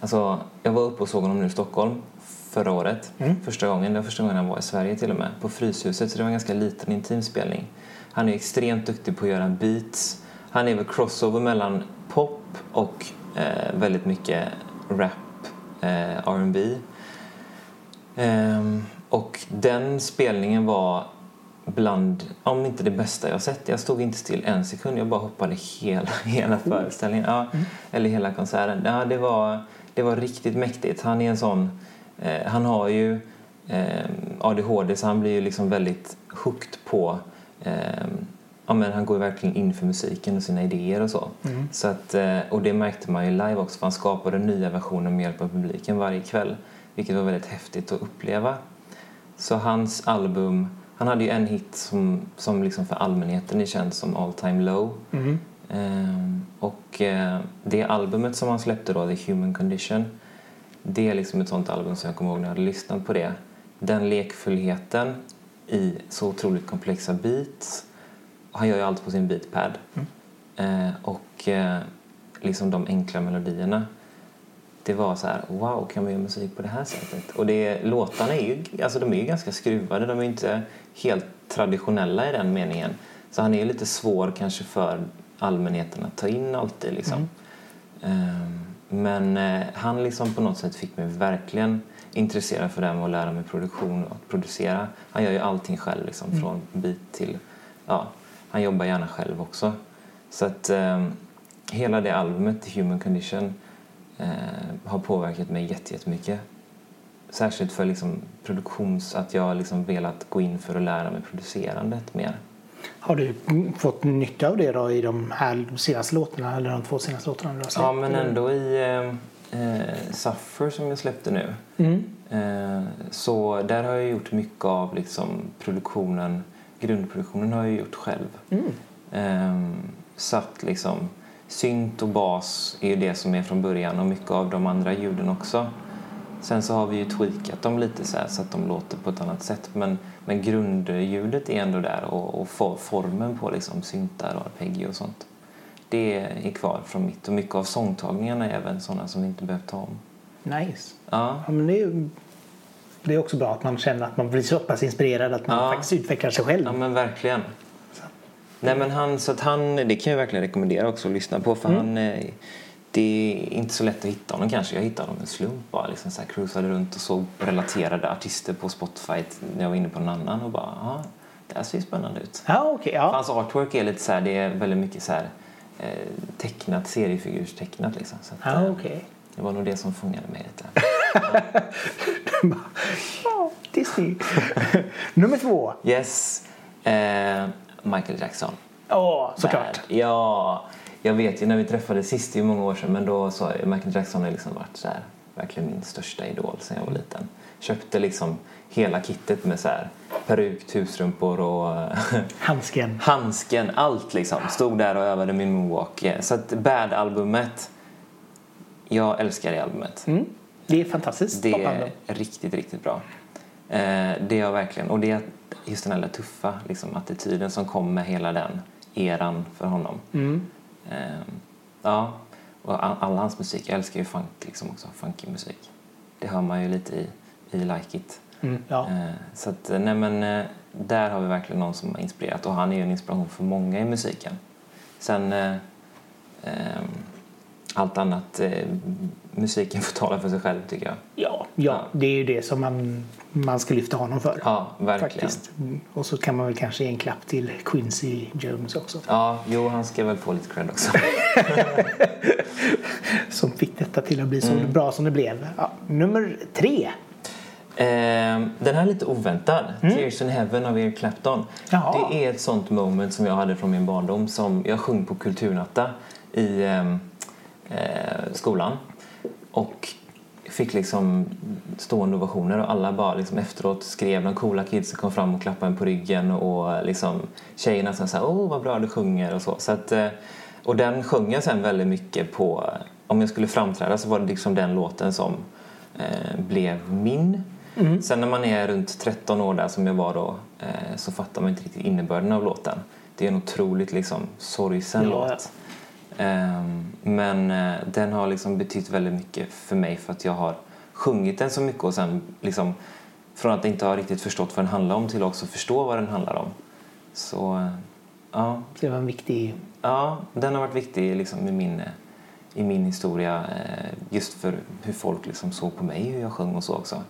Alltså, jag var uppe och såg honom nu i Stockholm förra året. Mm. Första gången. Det var första gången han var i Sverige till och med. På Fryshuset. Så det var en ganska liten intim spelning. Han är extremt duktig på att göra beats. Han är väl crossover mellan pop och eh, väldigt mycket rap, eh, R&B. Ehm, och den spelningen var bland, om inte det bästa jag sett. Jag stod inte still en sekund, jag bara hoppade hela, hela föreställningen. Ja, Eller hela konserten. Ja, det, var, det var riktigt mäktigt. Han är en sån, eh, han har ju eh, ADHD så han blir ju liksom väldigt hooked på eh, Ja, men han går ju verkligen in för musiken och sina idéer och så. så att, eh, och det märkte man ju live också för han skapade nya versioner med hjälp av publiken varje kväll. Vilket var väldigt häftigt att uppleva. Så hans album, han hade ju en hit som, som liksom för allmänheten är känd som All Time Low. Mhm. Ehm, och eh, det albumet som han släppte då, The Human Condition, det är liksom ett sånt album som jag kommer ihåg när jag hade lyssnat på det. Den lekfullheten i så otroligt komplexa beats. Han gör ju allt på sin beatpad. Eh, och eh, liksom de enkla melodierna. Det var så här, wow, kan man göra musik på det här sättet? Och det, låtarna är ju, alltså de är ju ganska skruvade, de är inte helt traditionella i den meningen. Så han är ju lite svår kanske för allmänheten att ta in alltid liksom. Ehm, men eh, han liksom på något sätt fick mig verkligen intresserad för det här med att lära mig produktion och att producera. Han gör ju allting själv liksom, från beat till, ja, han jobbar gärna själv också. Så att ehm, hela det albumet, Human Condition, eh, har påverkat mig jätte- jättemycket. Särskilt för liksom produktions... Att jag har liksom velat gå in för att lära mig producerandet mer. Har du fått nytta av det då i de här senaste låtarna eller de två senaste låtarna du har släppt? Ja, men ändå i eh, Suffer som jag släppte nu. Mm. Eh, så där har jag gjort mycket av liksom produktionen. Grundproduktionen har jag gjort själv. Mm. Eh, satt liksom synt och bas är ju det som är från början och mycket av de andra ljuden också. Sen så har vi ju tweakat dem lite så, så att de låter på ett annat sätt. Men, men grundljudet är ändå där och, och for, formen på liksom syntar och arpeggi och sånt. Det är kvar från mitt och mycket av sångtagningarna är även sådana som vi inte behövt ta om. Nice. Ja, Ja, men det, är, det är också bra att man känner att man blir så pass inspirerad att man Ja. faktiskt utvecklar sig själv. ja men verkligen. Nej men han, så att han, det kan jag verkligen rekommendera också att lyssna på för han, eh, det är inte så lätt att hitta honom kanske. Jag hittade honom en slump bara, liksom så här cruisade runt och såg relaterade artister på Spotify när jag var inne på någon annan och bara, ja, det här ser ju spännande ut. Ja, okej. ja. Hans artwork är lite så här, det är väldigt mycket så här eh, tecknat, seriefigurstecknat liksom. Så att, Ja, eh, okej. Det var nog det som fångade mig lite. Ja, Disney. Nummer två. Yes, eh, Michael Jackson. Ja, såklart. Bad. Ja, jag vet ju när vi träffades sist, ju många år sedan, men då sa jag Michael Jackson har liksom varit så här, verkligen min största idol sen jag var liten. Köpte liksom hela kittet med så här peruk, husstrumpor och Handsken. handsken, allt liksom. Stod där och övade min moonwalk. Så att Bad-albumet, jag älskar det albumet. Mm. Det är fantastiskt Det är riktigt, riktigt bra. Eh, det är jag verkligen. Och det är just den här tuffa liksom, attityden som kom med hela den eran för honom. Mm. Eh, ja, och all, hans musik. Jag älskar ju funk liksom också, funky musik. Det hör man ju lite i, i Like It. Mm. Ja. Eh, så att, nej men eh, där har vi verkligen någon som har inspirerat och han är ju en inspiration för många i musiken. Sen eh, ehm, allt annat, eh, musiken får tala för sig själv tycker jag. Ja, ja, det är ju det som man, man ska lyfta honom för. Ja, verkligen. Faktiskt. Mm. Och så kan man väl kanske ge en klapp till Quincy Jones också. Ja, jo han ska väl få lite cred också. Som fick detta till att bli så Mm. bra som det blev. Ja, nummer tre. Ehm, den här är lite oväntad. Tears in Heaven av Eric Clapton. Jaha. Det är ett sånt moment som jag hade från min barndom som jag sjöng på kulturnatta i ehm, eh, skolan. Och fick liksom stående ovationer och alla bara liksom efteråt skrev de coola kidsen kom fram och klappade en på ryggen och liksom tjejerna sa såhär åh vad bra du sjunger och så. så att, eh, och den sjöng jag sen väldigt mycket på, om jag skulle framträda så var det liksom den låten som eh, blev min. Sen när man är runt 13 år där som jag var då eh, så fattar man inte riktigt innebörden av låten. Det är en otroligt liksom sorgsen Ja, låt. Ehm, men eh, den har liksom betytt väldigt mycket för mig för att jag har sjungit den så mycket och sen liksom från att inte ha riktigt förstått vad den handlar om till att också förstå vad den handlar om. Så eh, ja, Det var en viktig... ja den har varit viktig liksom i min, i min historia eh, just för hur folk liksom såg på mig, hur jag sjöng och så också.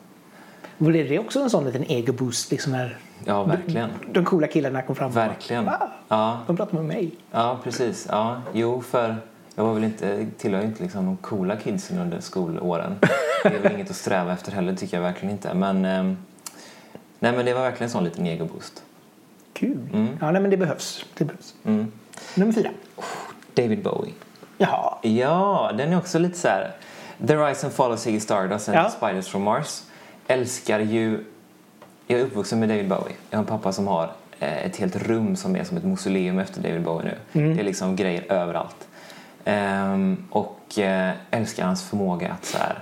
Var det också en sån liten ego-boost liksom när Ja, verkligen. de coola killarna kom fram? Verkligen. Ah, Ja, de pratar med mig. Ja, precis. Ja, jo, för jag var väl inte, tillhör inte liksom de coola kidsen under skolåren. Det är väl inget att sträva efter heller, tycker jag verkligen inte. Men, ehm, nej, men det var verkligen en sån liten egoboost. Kul. Mm. Ja, nej, men det behövs. Det behövs. Mm. Nummer fyra. David Bowie. Jaha. Ja, den är också lite så här... The Rise and Fall of Ziggy Stardust and Ja. Spiders from Mars. Älskar ju... Jag är uppvuxen med David Bowie. Jag har en pappa som har eh, ett helt rum som är som ett mausoleum efter David Bowie nu. Mm. Det är liksom grejer överallt. Ehm, och eh, älskar hans förmåga att så här,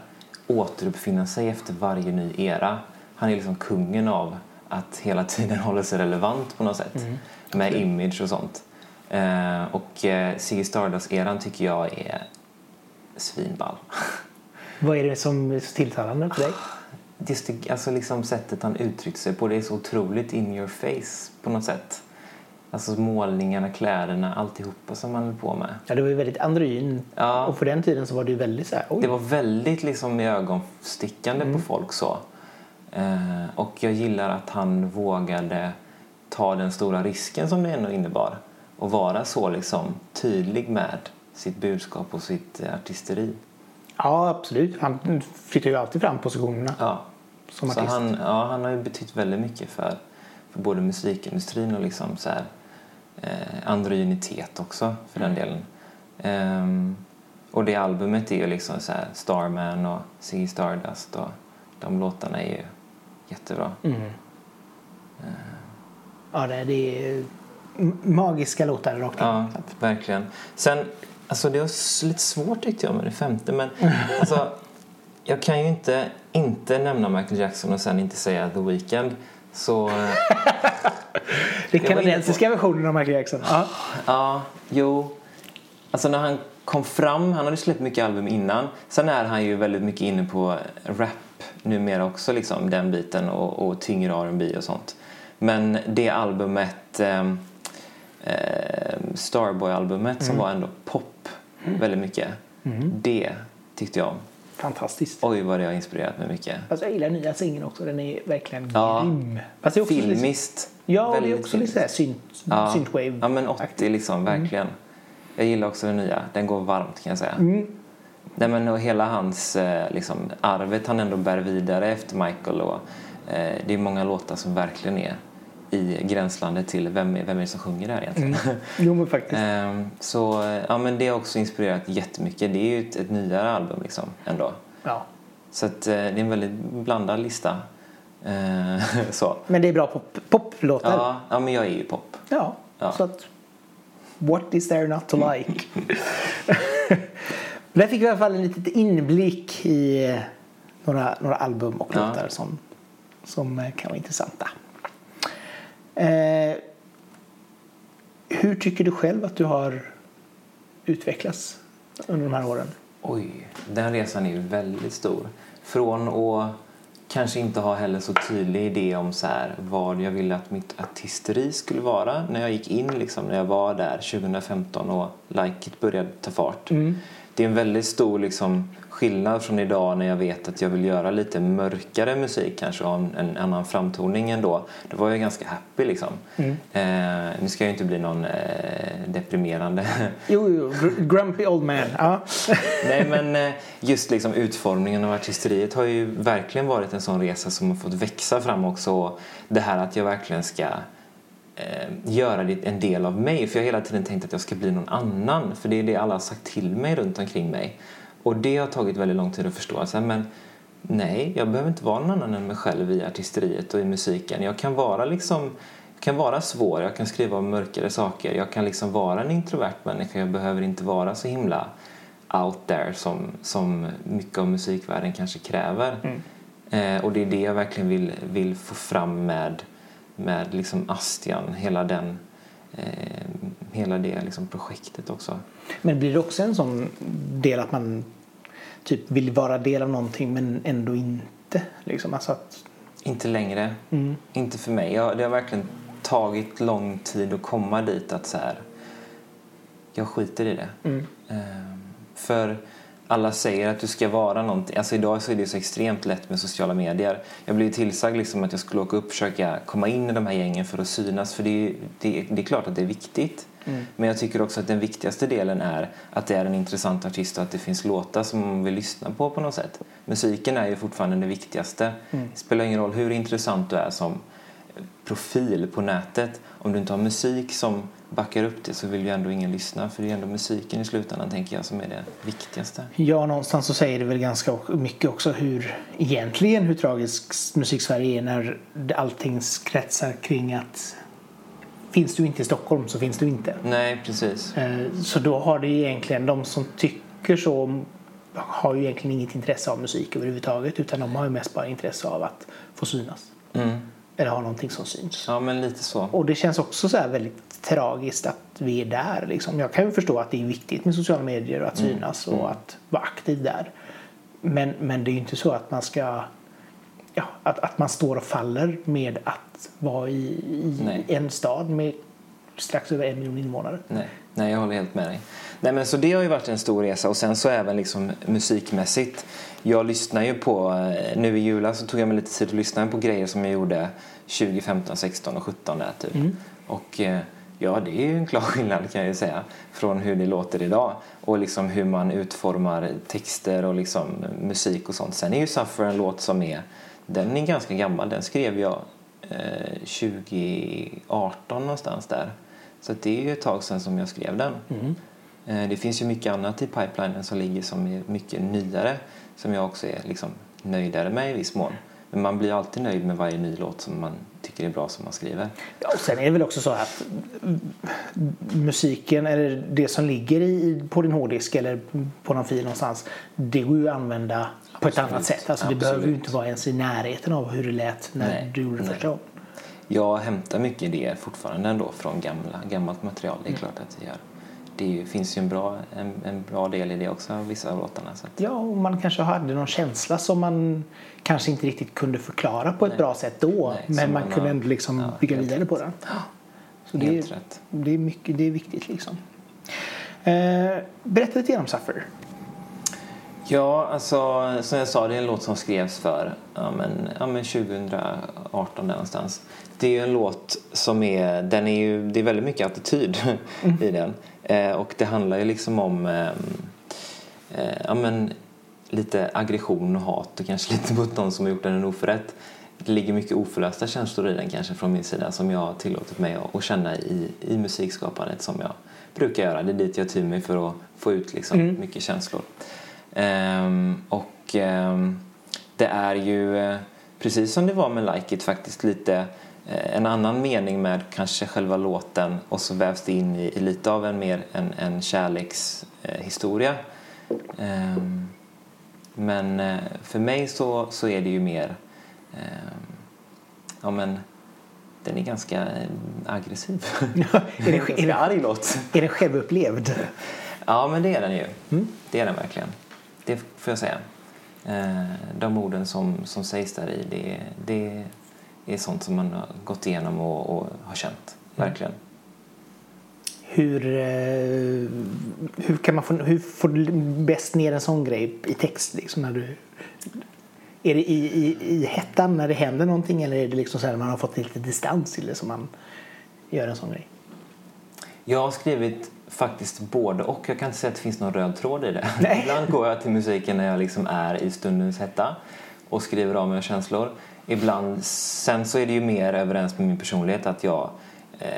återuppfinna sig efter varje ny era. Han är liksom kungen av att hela tiden hålla sig relevant på något sätt. Mm. Med image och sånt. Eh, och eh, Ziggy Stardust-eran tycker jag är svinball. Vad är det som är så tilltalande för dig? Just det, alltså liksom sättet han uttryckte sig på, det är så otroligt in your face på något sätt. Alltså målningarna, kläderna, alltihopa som han höll på med. Ja, det var ju väldigt androgyn. Ja. Och på den tiden så var det ju väldigt så här... Det var väldigt liksom ögonstickande på folk så. Eh, och jag gillar att han vågade ta den stora risken som det ändå innebar. Och vara så liksom tydlig med sitt budskap och sitt eh, artisteri. Ja, absolut. Han flyttar ju alltid fram positionerna Ja. Som Så artist. han, ja, han har ju betytt väldigt mycket för, för både musikindustrin och liksom så här, eh, androgynitet också för den delen. Ehm, och det albumet är ju liksom så här Starman och Ziggy Stardust och de låtarna är ju jättebra. Mm. Ja, det det är magiska låtar rakt. Ja, Så verkligen. Sen, alltså det var lite svårt tyckte jag med det femte men alltså jag kan ju inte inte nämna Michael Jackson och sen inte säga The Weeknd. Så eh, Den kanadensiska versionen av Michael Jackson. Ja. Ja, jo. Alltså när han kom fram, han hade släppt mycket album innan. Sen är han ju väldigt mycket inne på rap numera också, liksom den biten och, och tyngre R&B och sånt. Men det albumet, eh, eh, Starboy-albumet som var ändå pop väldigt mycket. Det tyckte jag om. Fantastiskt. Oj vad det har inspirerat mig mycket. Alltså, jag gillar nya singeln också. Den är verkligen Ja. grym. Fast det är också lite- Filmiskt. Ja, det är också lite så här synt, Ja. synthwave. Ja, men 80 liksom, verkligen. Jag gillar också den nya. Den går varmt kan jag säga. Mm. Nej, men och hela hans eh, liksom, arvet han ändå bär vidare efter Michael. Och, eh, det är många låtar som verkligen är i gränslandet till vem vem är det som sjunger det här egentligen. Jo, men faktiskt. Ehm, så ja, men det har också inspirerat jättemycket. Det är ju ett, ett nyare album liksom ändå. Ja. Så att, eh, det är en väldigt blandad lista. Eh, så. Men det är bra pop, poplåtar? Ja, ja, men jag är ju pop. Ja, Ja. så att what is there not to like? Där fick vi i alla fall en liten inblick i eh, några, några album och Ja. låtar som, som eh, kan vara intressanta. Eh, hur tycker du själv att du har utvecklats under de här åren? Oj, den resan är ju väldigt stor. Från att kanske inte ha heller så tydlig idé om så här, vad jag ville att mitt artisteri skulle vara när jag gick in, liksom, när jag var där 2015 och Like It började ta fart. Det är en väldigt stor liksom, skillnad från idag när jag vet att jag vill göra lite mörkare musik kanske och en, en annan framtoning än då. Var jag ganska happy liksom. Eh, nu ska jag ju inte bli någon eh, deprimerande Jo, jo gr- Grumpy Old Man. Ja. Nej men eh, just liksom utformningen av artisteriet har ju verkligen varit en sån resa som har fått växa fram också. Det här att jag verkligen ska eh, göra det en del av mig. För jag har hela tiden tänkt att jag ska bli någon annan. För det är det alla har sagt till mig runt omkring mig. Och det har tagit väldigt lång tid att förstå. Så här, men nej, jag behöver inte vara någon annan än mig själv i artisteriet och i musiken. Jag kan vara liksom kan vara svår, jag kan skriva om mörkare saker. Jag kan liksom vara en introvert människa. Jag behöver inte vara så himla out there som, som mycket av musikvärlden kanske kräver. Eh, och det är det jag verkligen vill, vill få fram med, med liksom Astian, hela, den, eh, hela det liksom projektet också. Men blir det också en sån del att man typ vill vara del av någonting men ändå inte? Liksom, alltså att, Inte längre. Inte för mig. Jag, det har verkligen tagit lång tid att komma dit att så här, jag skiter i det. Ehm, för alla säger att du ska vara någonting. Alltså idag så är det så extremt lätt med sociala medier. Jag blev tillsagd liksom att jag skulle åka upp och försöka komma in i de här gängen för att synas. För det är, det, det är klart att det är viktigt. Men jag tycker också att den viktigaste delen är att det är en intressant artist och att det finns låtar som man vill lyssna på på något sätt. Musiken är ju fortfarande det viktigaste. Det spelar ingen roll hur intressant du är som profil på nätet. Om du inte har musik som backar upp det så vill ju ändå ingen lyssna. För det är ändå musiken i slutändan tänker jag som är det viktigaste. ja, någonstans så säger det väl ganska mycket också hur egentligen hur tragisk musik-Sverige är när allting kretsar kring att finns du inte i Stockholm så finns du inte. Nej, precis. Eh, Så då har det egentligen de som tycker så har ju egentligen inget intresse av musik överhuvudtaget utan de har ju mest bara intresse av att få synas. Mm. Eller ha någonting som syns. Ja, men lite så. Och det känns också så här väldigt tragiskt att vi är där. Liksom. Jag kan ju förstå att det är viktigt med sociala medier och att Mm. synas och att vara aktiv där. Men, men det är ju inte så att man ska ja, att, att man står och faller med att vara i, i en stad med strax över en miljon invånare. Nej, nej, jag håller helt med dig. Nej, men så det har ju varit en stor resa och sen så även liksom musikmässigt. Jag lyssnar ju på, eh, nu i julas så tog jag mig lite tid att lyssna på grejer som jag gjorde 2015, 16 och 17 där typ. Och eh, ja, det är ju en klar skillnad kan jag ju säga från hur det låter idag och liksom hur man utformar texter och liksom musik och sånt. Sen är ju Suffer en låt som är, den är ganska gammal, den skrev jag eh, 2018 någonstans där. Så det är ju ett tag sedan som jag skrev den. Eh, Det finns ju mycket annat i pipelinen som ligger som är mycket nyare som jag också är liksom nöjdare med i viss mån. Men man blir alltid nöjd med varje ny låt som man tycker är bra som man skriver. Ja, och sen är det väl också så att mm, musiken eller det som ligger i, på din hårddisk eller på någon fil någonstans det går ju att använda på ett Absolut. annat sätt. Alltså det Absolut. behöver ju inte vara ens i närheten av hur det lät när Nej, du gjorde det första gången. Jag hämtar mycket idéer fortfarande ändå från gamla, gammalt material. Det är klart att jag gör. Det finns ju en bra, en, en bra del i det också, av vissa av låtarna. Så att, Ja, och man kanske hade någon känsla som man kanske inte riktigt kunde förklara på ett bra sätt då. Nej, men man man kunde ändå liksom ja, bygga vidare på den. Så det är, rätt. det är, mycket, det är viktigt liksom. Eh, berätta lite grann om Suffer. Ja, alltså som jag sa, det är en låt som skrevs för ja, men, ja, men 2018 där någonstans. Det är en låt som är, den är ju, det är väldigt mycket attityd i den. Eh, och det handlar ju liksom om eh, eh, ja, men, lite aggression och hat och kanske lite mot någon som har gjort en oförrätt. Det ligger mycket oförlösta känslor i den kanske från min sida som jag har tillåtit mig att, att känna i, i musikskapandet som jag brukar göra. Det är dit jag tyr mig för att få ut liksom mycket känslor. Ehm, och ehm, det är ju eh, precis som det var med Like It faktiskt lite en annan mening med kanske själva låten och så vävs det in i, i lite av en mer en, en kärlekshistoria. Ehm, men eh, för mig så, så är det ju mer ehm, ja men den är ganska eh, aggressiv. är, det, är, det, arg låt. är den självupplevd? Ja, men det är den ju. Det är den verkligen. Det får jag säga. Eh, De orden som, som sägs där i, det, det är sånt som man har gått igenom och, och har känt. Verkligen. Hur, eh, hur, kan man få, hur får du bäst ner en sån grej i text? Liksom, när du, är det i, i, i hettan när det händer någonting eller är det liksom så här man har fått lite distans till det som man gör en sån grej? Jag har skrivit faktiskt både och. Jag kan inte säga att det finns någon röd tråd i det. Nej. Ibland går jag till musiken när jag liksom är i stundens hetta och skriver av mina känslor. Ibland, sen så är det ju mer överens med min personlighet att jag eh,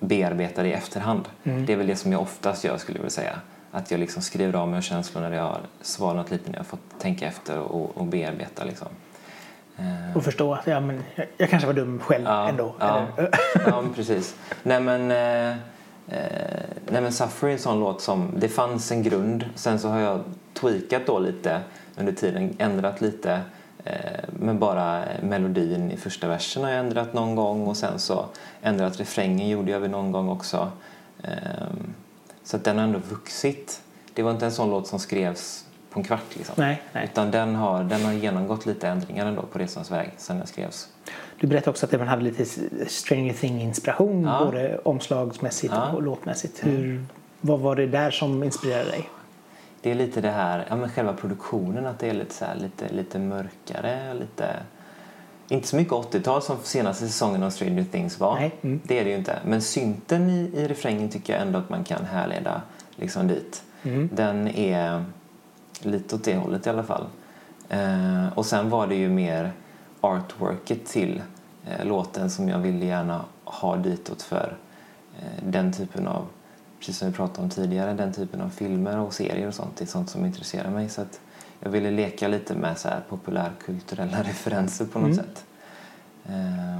bearbetar i efterhand. Det är väl det som jag oftast gör skulle jag vilja säga. Att jag liksom skriver av mina känslor när jag har svalnat lite, när jag har fått tänka efter och, och bearbeta liksom. Eh, Och förstå att ja, men, jag, jag kanske var dum själv ändå. Ja, Eller, ja men precis. Nej men, eh, eh, nej men Suffer är en sån låt som, det fanns en grund. Sen så har jag tweakat då lite under tiden, ändrat lite. Eh, men bara melodin i första versen har jag ändrat någon gång och sen så ändrat refrängen gjorde jag väl någon gång också. Ehm, så att den har ändå vuxit. Det var inte en sån låt som skrevs på en kvart liksom. Nej, nej. Utan den har, den har genomgått lite ändringar ändå på resans väg sen den skrevs. Du berättade också att man hade lite Stranger Thing-inspiration Ja. både omslagsmässigt Ja. och låtmässigt. Hur, vad var det där som inspirerade dig? Det är lite det här, ja men själva produktionen att det är lite så här, lite, lite mörkare, lite... Inte så mycket 80-tal som senaste säsongen av Stranger Things var. Nej, mm. Det är det ju inte. Men synten i, i refrängen tycker jag ändå att man kan härleda liksom dit. Mm. Den är lite åt det hållet i alla fall. Eh, och sen var det ju mer artworket till eh, låten som jag ville gärna ha ditåt för eh, den typen av, precis som vi pratade om tidigare, den typen av filmer och serier och sånt. Är sånt som intresserar mig. Så att jag ville leka lite med så här populärkulturella referenser på något sätt. Eh,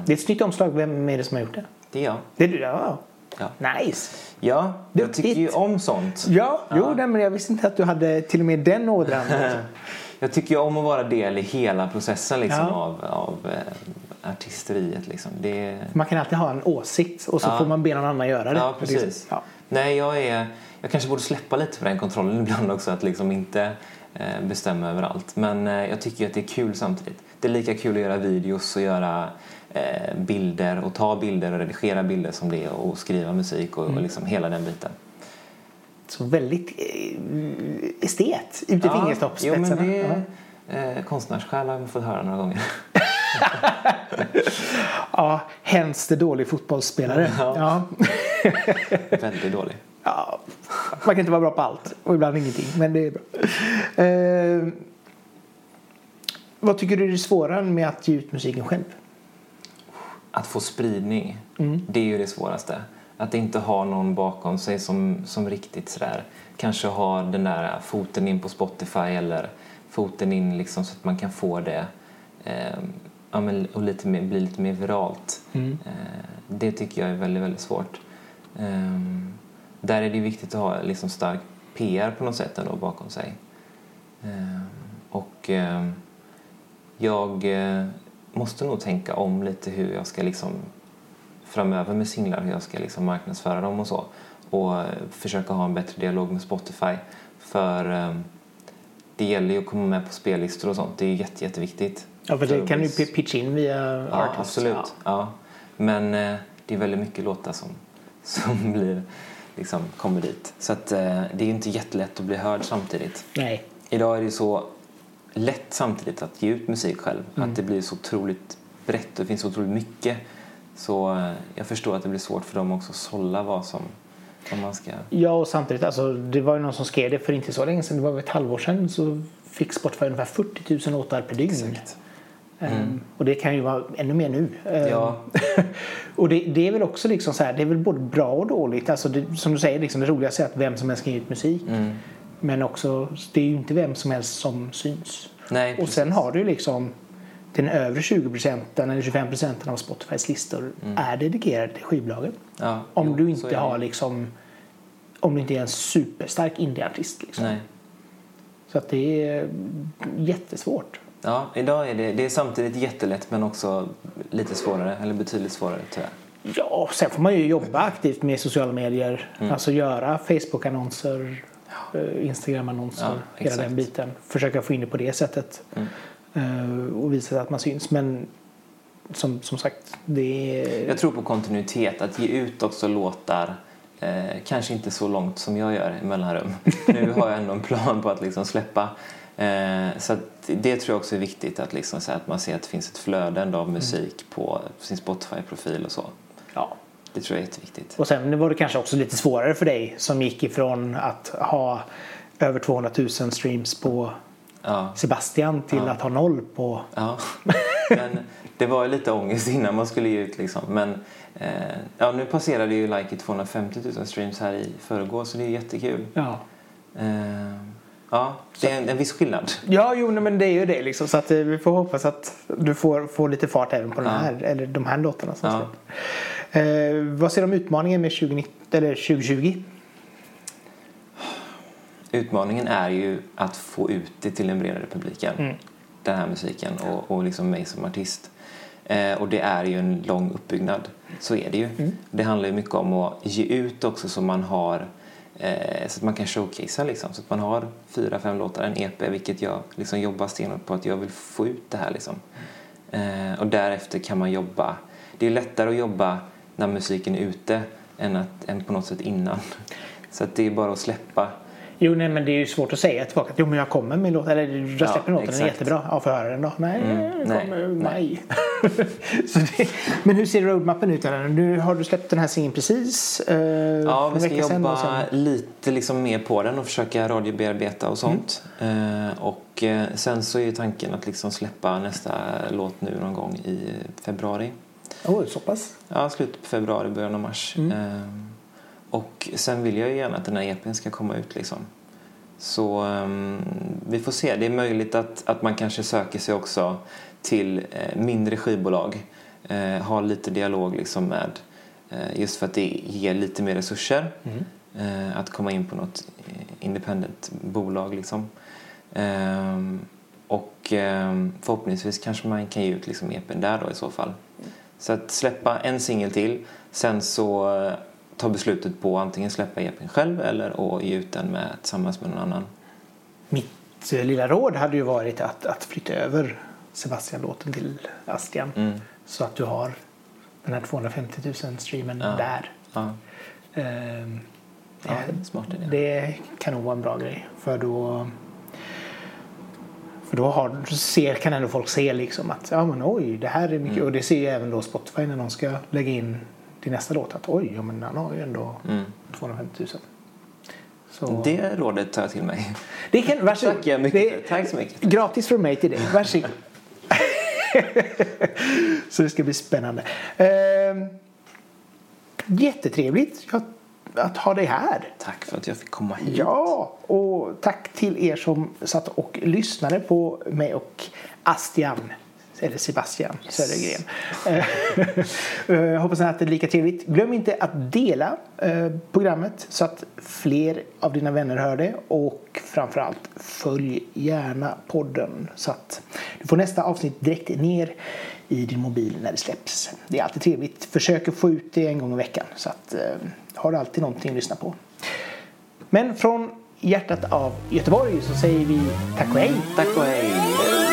Det är ett snyggt omslag. Vem är det som har gjort det? det är jag. Det är du? Ja. Ja, Nice! ja jag tycker ju om sånt. Ja, jo, nej, men jag visste inte att du hade till och med den ådran. Jag tycker ju om att vara del i hela processen liksom, Ja. av, av eh, artisteriet. Liksom. Det, Man kan alltid ha en åsikt och så Ja. får man be någon annan göra det. ja, precis. Ja. Nej, jag, är, jag kanske borde släppa lite på den kontrollen ibland också. Att liksom inte eh, bestämma över allt. Men eh, jag tycker att det är kul samtidigt. Det är lika kul att göra videos och göra eh, bilder och ta bilder och redigera bilder som det är och skriva musik och, Mm. och liksom hela den biten. Så väldigt eh, estet ut i jo, men fingertoppsspetsarna. det Ja. eh, konstnärssjäl har jag fått höra några gånger. Ja, hemskt dålig fotbollsspelare. Ja. Ja. Väldigt dålig. Ja, man kan inte vara bra på allt och ibland ingenting, men det är bra. Eh, vad tycker du är det svåra med att ge ut musiken själv? Att få spridning, Mm. det är ju det svåraste. Att inte ha någon bakom sig som, som riktigt sådär kanske har den där foten in på Spotify eller foten in liksom så att man kan få det eh, ja, men, och lite mer, bli lite mer viralt. Mm. Eh, det tycker jag är väldigt, väldigt svårt. Eh, där är det viktigt att ha liksom stark PR på något sätt ändå bakom sig. Eh, och eh, jag eh, måste nog tänka om lite hur jag ska liksom framöver med singlar, hur jag ska liksom marknadsföra dem och så. Och eh, försöka ha en bättre dialog med Spotify. För det gäller ju att komma med på spellistor och sånt. Det är jätte, jätteviktigt. Ja, för det kan du pitcha in via Ja, Artist. absolut. Ja. Ja. Men eh, det är väldigt mycket låtar som, som blir, liksom, kommer dit. Så att, eh, det är inte jättelätt att bli hörd samtidigt. Nej. Idag är det så lätt samtidigt att ge ut musik själv. Att det blir så otroligt brett och det finns så otroligt mycket. Så eh, jag förstår att det blir svårt för dem också att sålla vad som vad man ska... Ja, och samtidigt, alltså, det var ju någon som skrev det för inte så länge sedan, det var väl ett halvår sedan, så fick Spotify ungefär 40 000 låtar per dygn. Ehm, Och det kan ju vara ännu mer nu. Ehm, Ja. och det, det är väl också liksom så här, det är väl både bra och dåligt. Alltså det, som du säger, liksom det roligaste är att vem som helst kan ge ut musik. Mm. Men också, det är ju inte vem som helst som syns. Nej, och sen har du liksom den övre 20 procenten eller 25 procenten av Spotifys listor är dedikerade till skivbolagen. Ja, Om Mm. jo, du inte har liksom om du inte är en superstark indieartist. Liksom. Nej. Så att det är jättesvårt. Ja, idag är det, det är samtidigt jättelätt men också lite svårare, eller betydligt svårare tyvärr. Ja, sen får man ju jobba aktivt med sociala medier. Mm. Alltså göra Facebook-annonser, eh, Instagram-annonser, Ja, hela den biten. Försöka få in det på det sättet. Mm. Eh, Och visa att man syns. Men som, som sagt, det är... Jag tror på kontinuitet, att ge ut också låtar eh, kanske inte så långt som jag gör i mellanrum. Nu har jag ändå en plan på att liksom släppa. Eh, så det tror jag också är viktigt att, liksom, så att man ser att det finns ett flöde ändå av musik på sin Spotify-profil och så. Ja. Det tror jag är jätteviktigt. Och sen var det kanske också lite svårare för dig som gick ifrån att ha över 200 000 streams på Ja. Sebastian till Ja. att ha noll på... Ja, men det var ju lite ångest innan man skulle ge ut liksom. Men eh, ja, nu passerade ju Like It 250 000 streams här i förrgår så det är jättekul. Ja. Eh, ja, det är en, en viss skillnad. Ja, jo, nej, men det är ju det liksom. Så att eh, vi får hoppas att du får, får lite fart även på den Ja. här, eller de här låtarna som Ja. Eh, vad ser du om utmaningen med 2019, eller 2020? Utmaningen är ju att få ut det till den bredare publiken. Mm. Den här musiken och, och liksom mig som artist. Eh, och det är ju en lång uppbyggnad. Så är det ju. Mm. Det handlar ju mycket om att ge ut också så man har eh, så att man kan showcasea liksom. Så att man har fyra, fem låtar, en EP, vilket jag liksom jobbar stenhårt på att jag vill få ut det här liksom. Eh, och därefter kan man jobba. Det är lättare att jobba när musiken är ute än, att, än på något sätt innan. Så att det är bara att släppa. Jo, nej, men det är ju svårt att säga tillbaka jo, men jag kommer med låten, eller jag Ja, släpper låten, den är jättebra. Ja, får jag höra den då? Nej, Mm, nej, kommer nej. det, men hur ser roadmappen ut? Eller? Nu har du släppt den här singeln precis. Eh, Ja, vi ska jobba sen- lite liksom mer på den och försöka radiobearbeta och sånt. Mm. Eh, och eh, sen så är ju tanken att liksom släppa nästa låt nu någon gång i februari. Oj, så pass? Ja, slutet på februari, början av mars. Mm. Och sen vill jag ju gärna att den här EPn ska komma ut liksom. Så ehm, vi får se. Det är möjligt att, att man kanske söker sig också till eh, mindre skivbolag. Eh, ha lite dialog liksom med eh, just för att det ger lite mer resurser. Mm. Eh, att komma in på något eh, independent bolag liksom. Ehm, och ehm, förhoppningsvis kanske man kan ge ut liksom EPn där då i så fall. Så att släppa en singel till, sen så ta beslutet på att antingen släppa EPn själv eller att ge ut den med, tillsammans med någon annan. Mitt eh, lilla råd hade ju varit att, att flytta över Sebastian-låten till Astian. Mm. Så att du har den här 250 000 streamen Ja. där. Ja, Ehm, ja det är smart idé. Det kan nog vara en bra grej. För då, för då har, ser, kan ändå folk se liksom att ja, men oj, det här är mycket. Mm. Och det ser ju även då Spotify när de ska lägga in till nästa låt. Att oj, ja, men han har ju ändå Mm. 250 000. Så Det rådet tar jag till mig. det kan, varsågod. Tackar jag mycket Det-. Tack så mycket. Gratis från mig till dig. Varsågod. så det ska bli spännande. Ehm, jättetrevligt att, att ha dig här. Tack för att jag fick komma hit. Ja, och tack till er som satt och lyssnade på mig och Astian. Eller Sebastian Södergren. Eh, Jag hoppas att det är lika trevligt. Glöm inte att dela eh, programmet så att fler av dina vänner hör det. Och framförallt följ gärna podden så att du får nästa avsnitt direkt ner i din mobil när det släpps. Det är alltid trevligt. Försök att få ut det en gång i veckan så att eh, har du alltid någonting att lyssna på. Men från hjärtat av Göteborg så säger vi tack och hej. Tack och hej.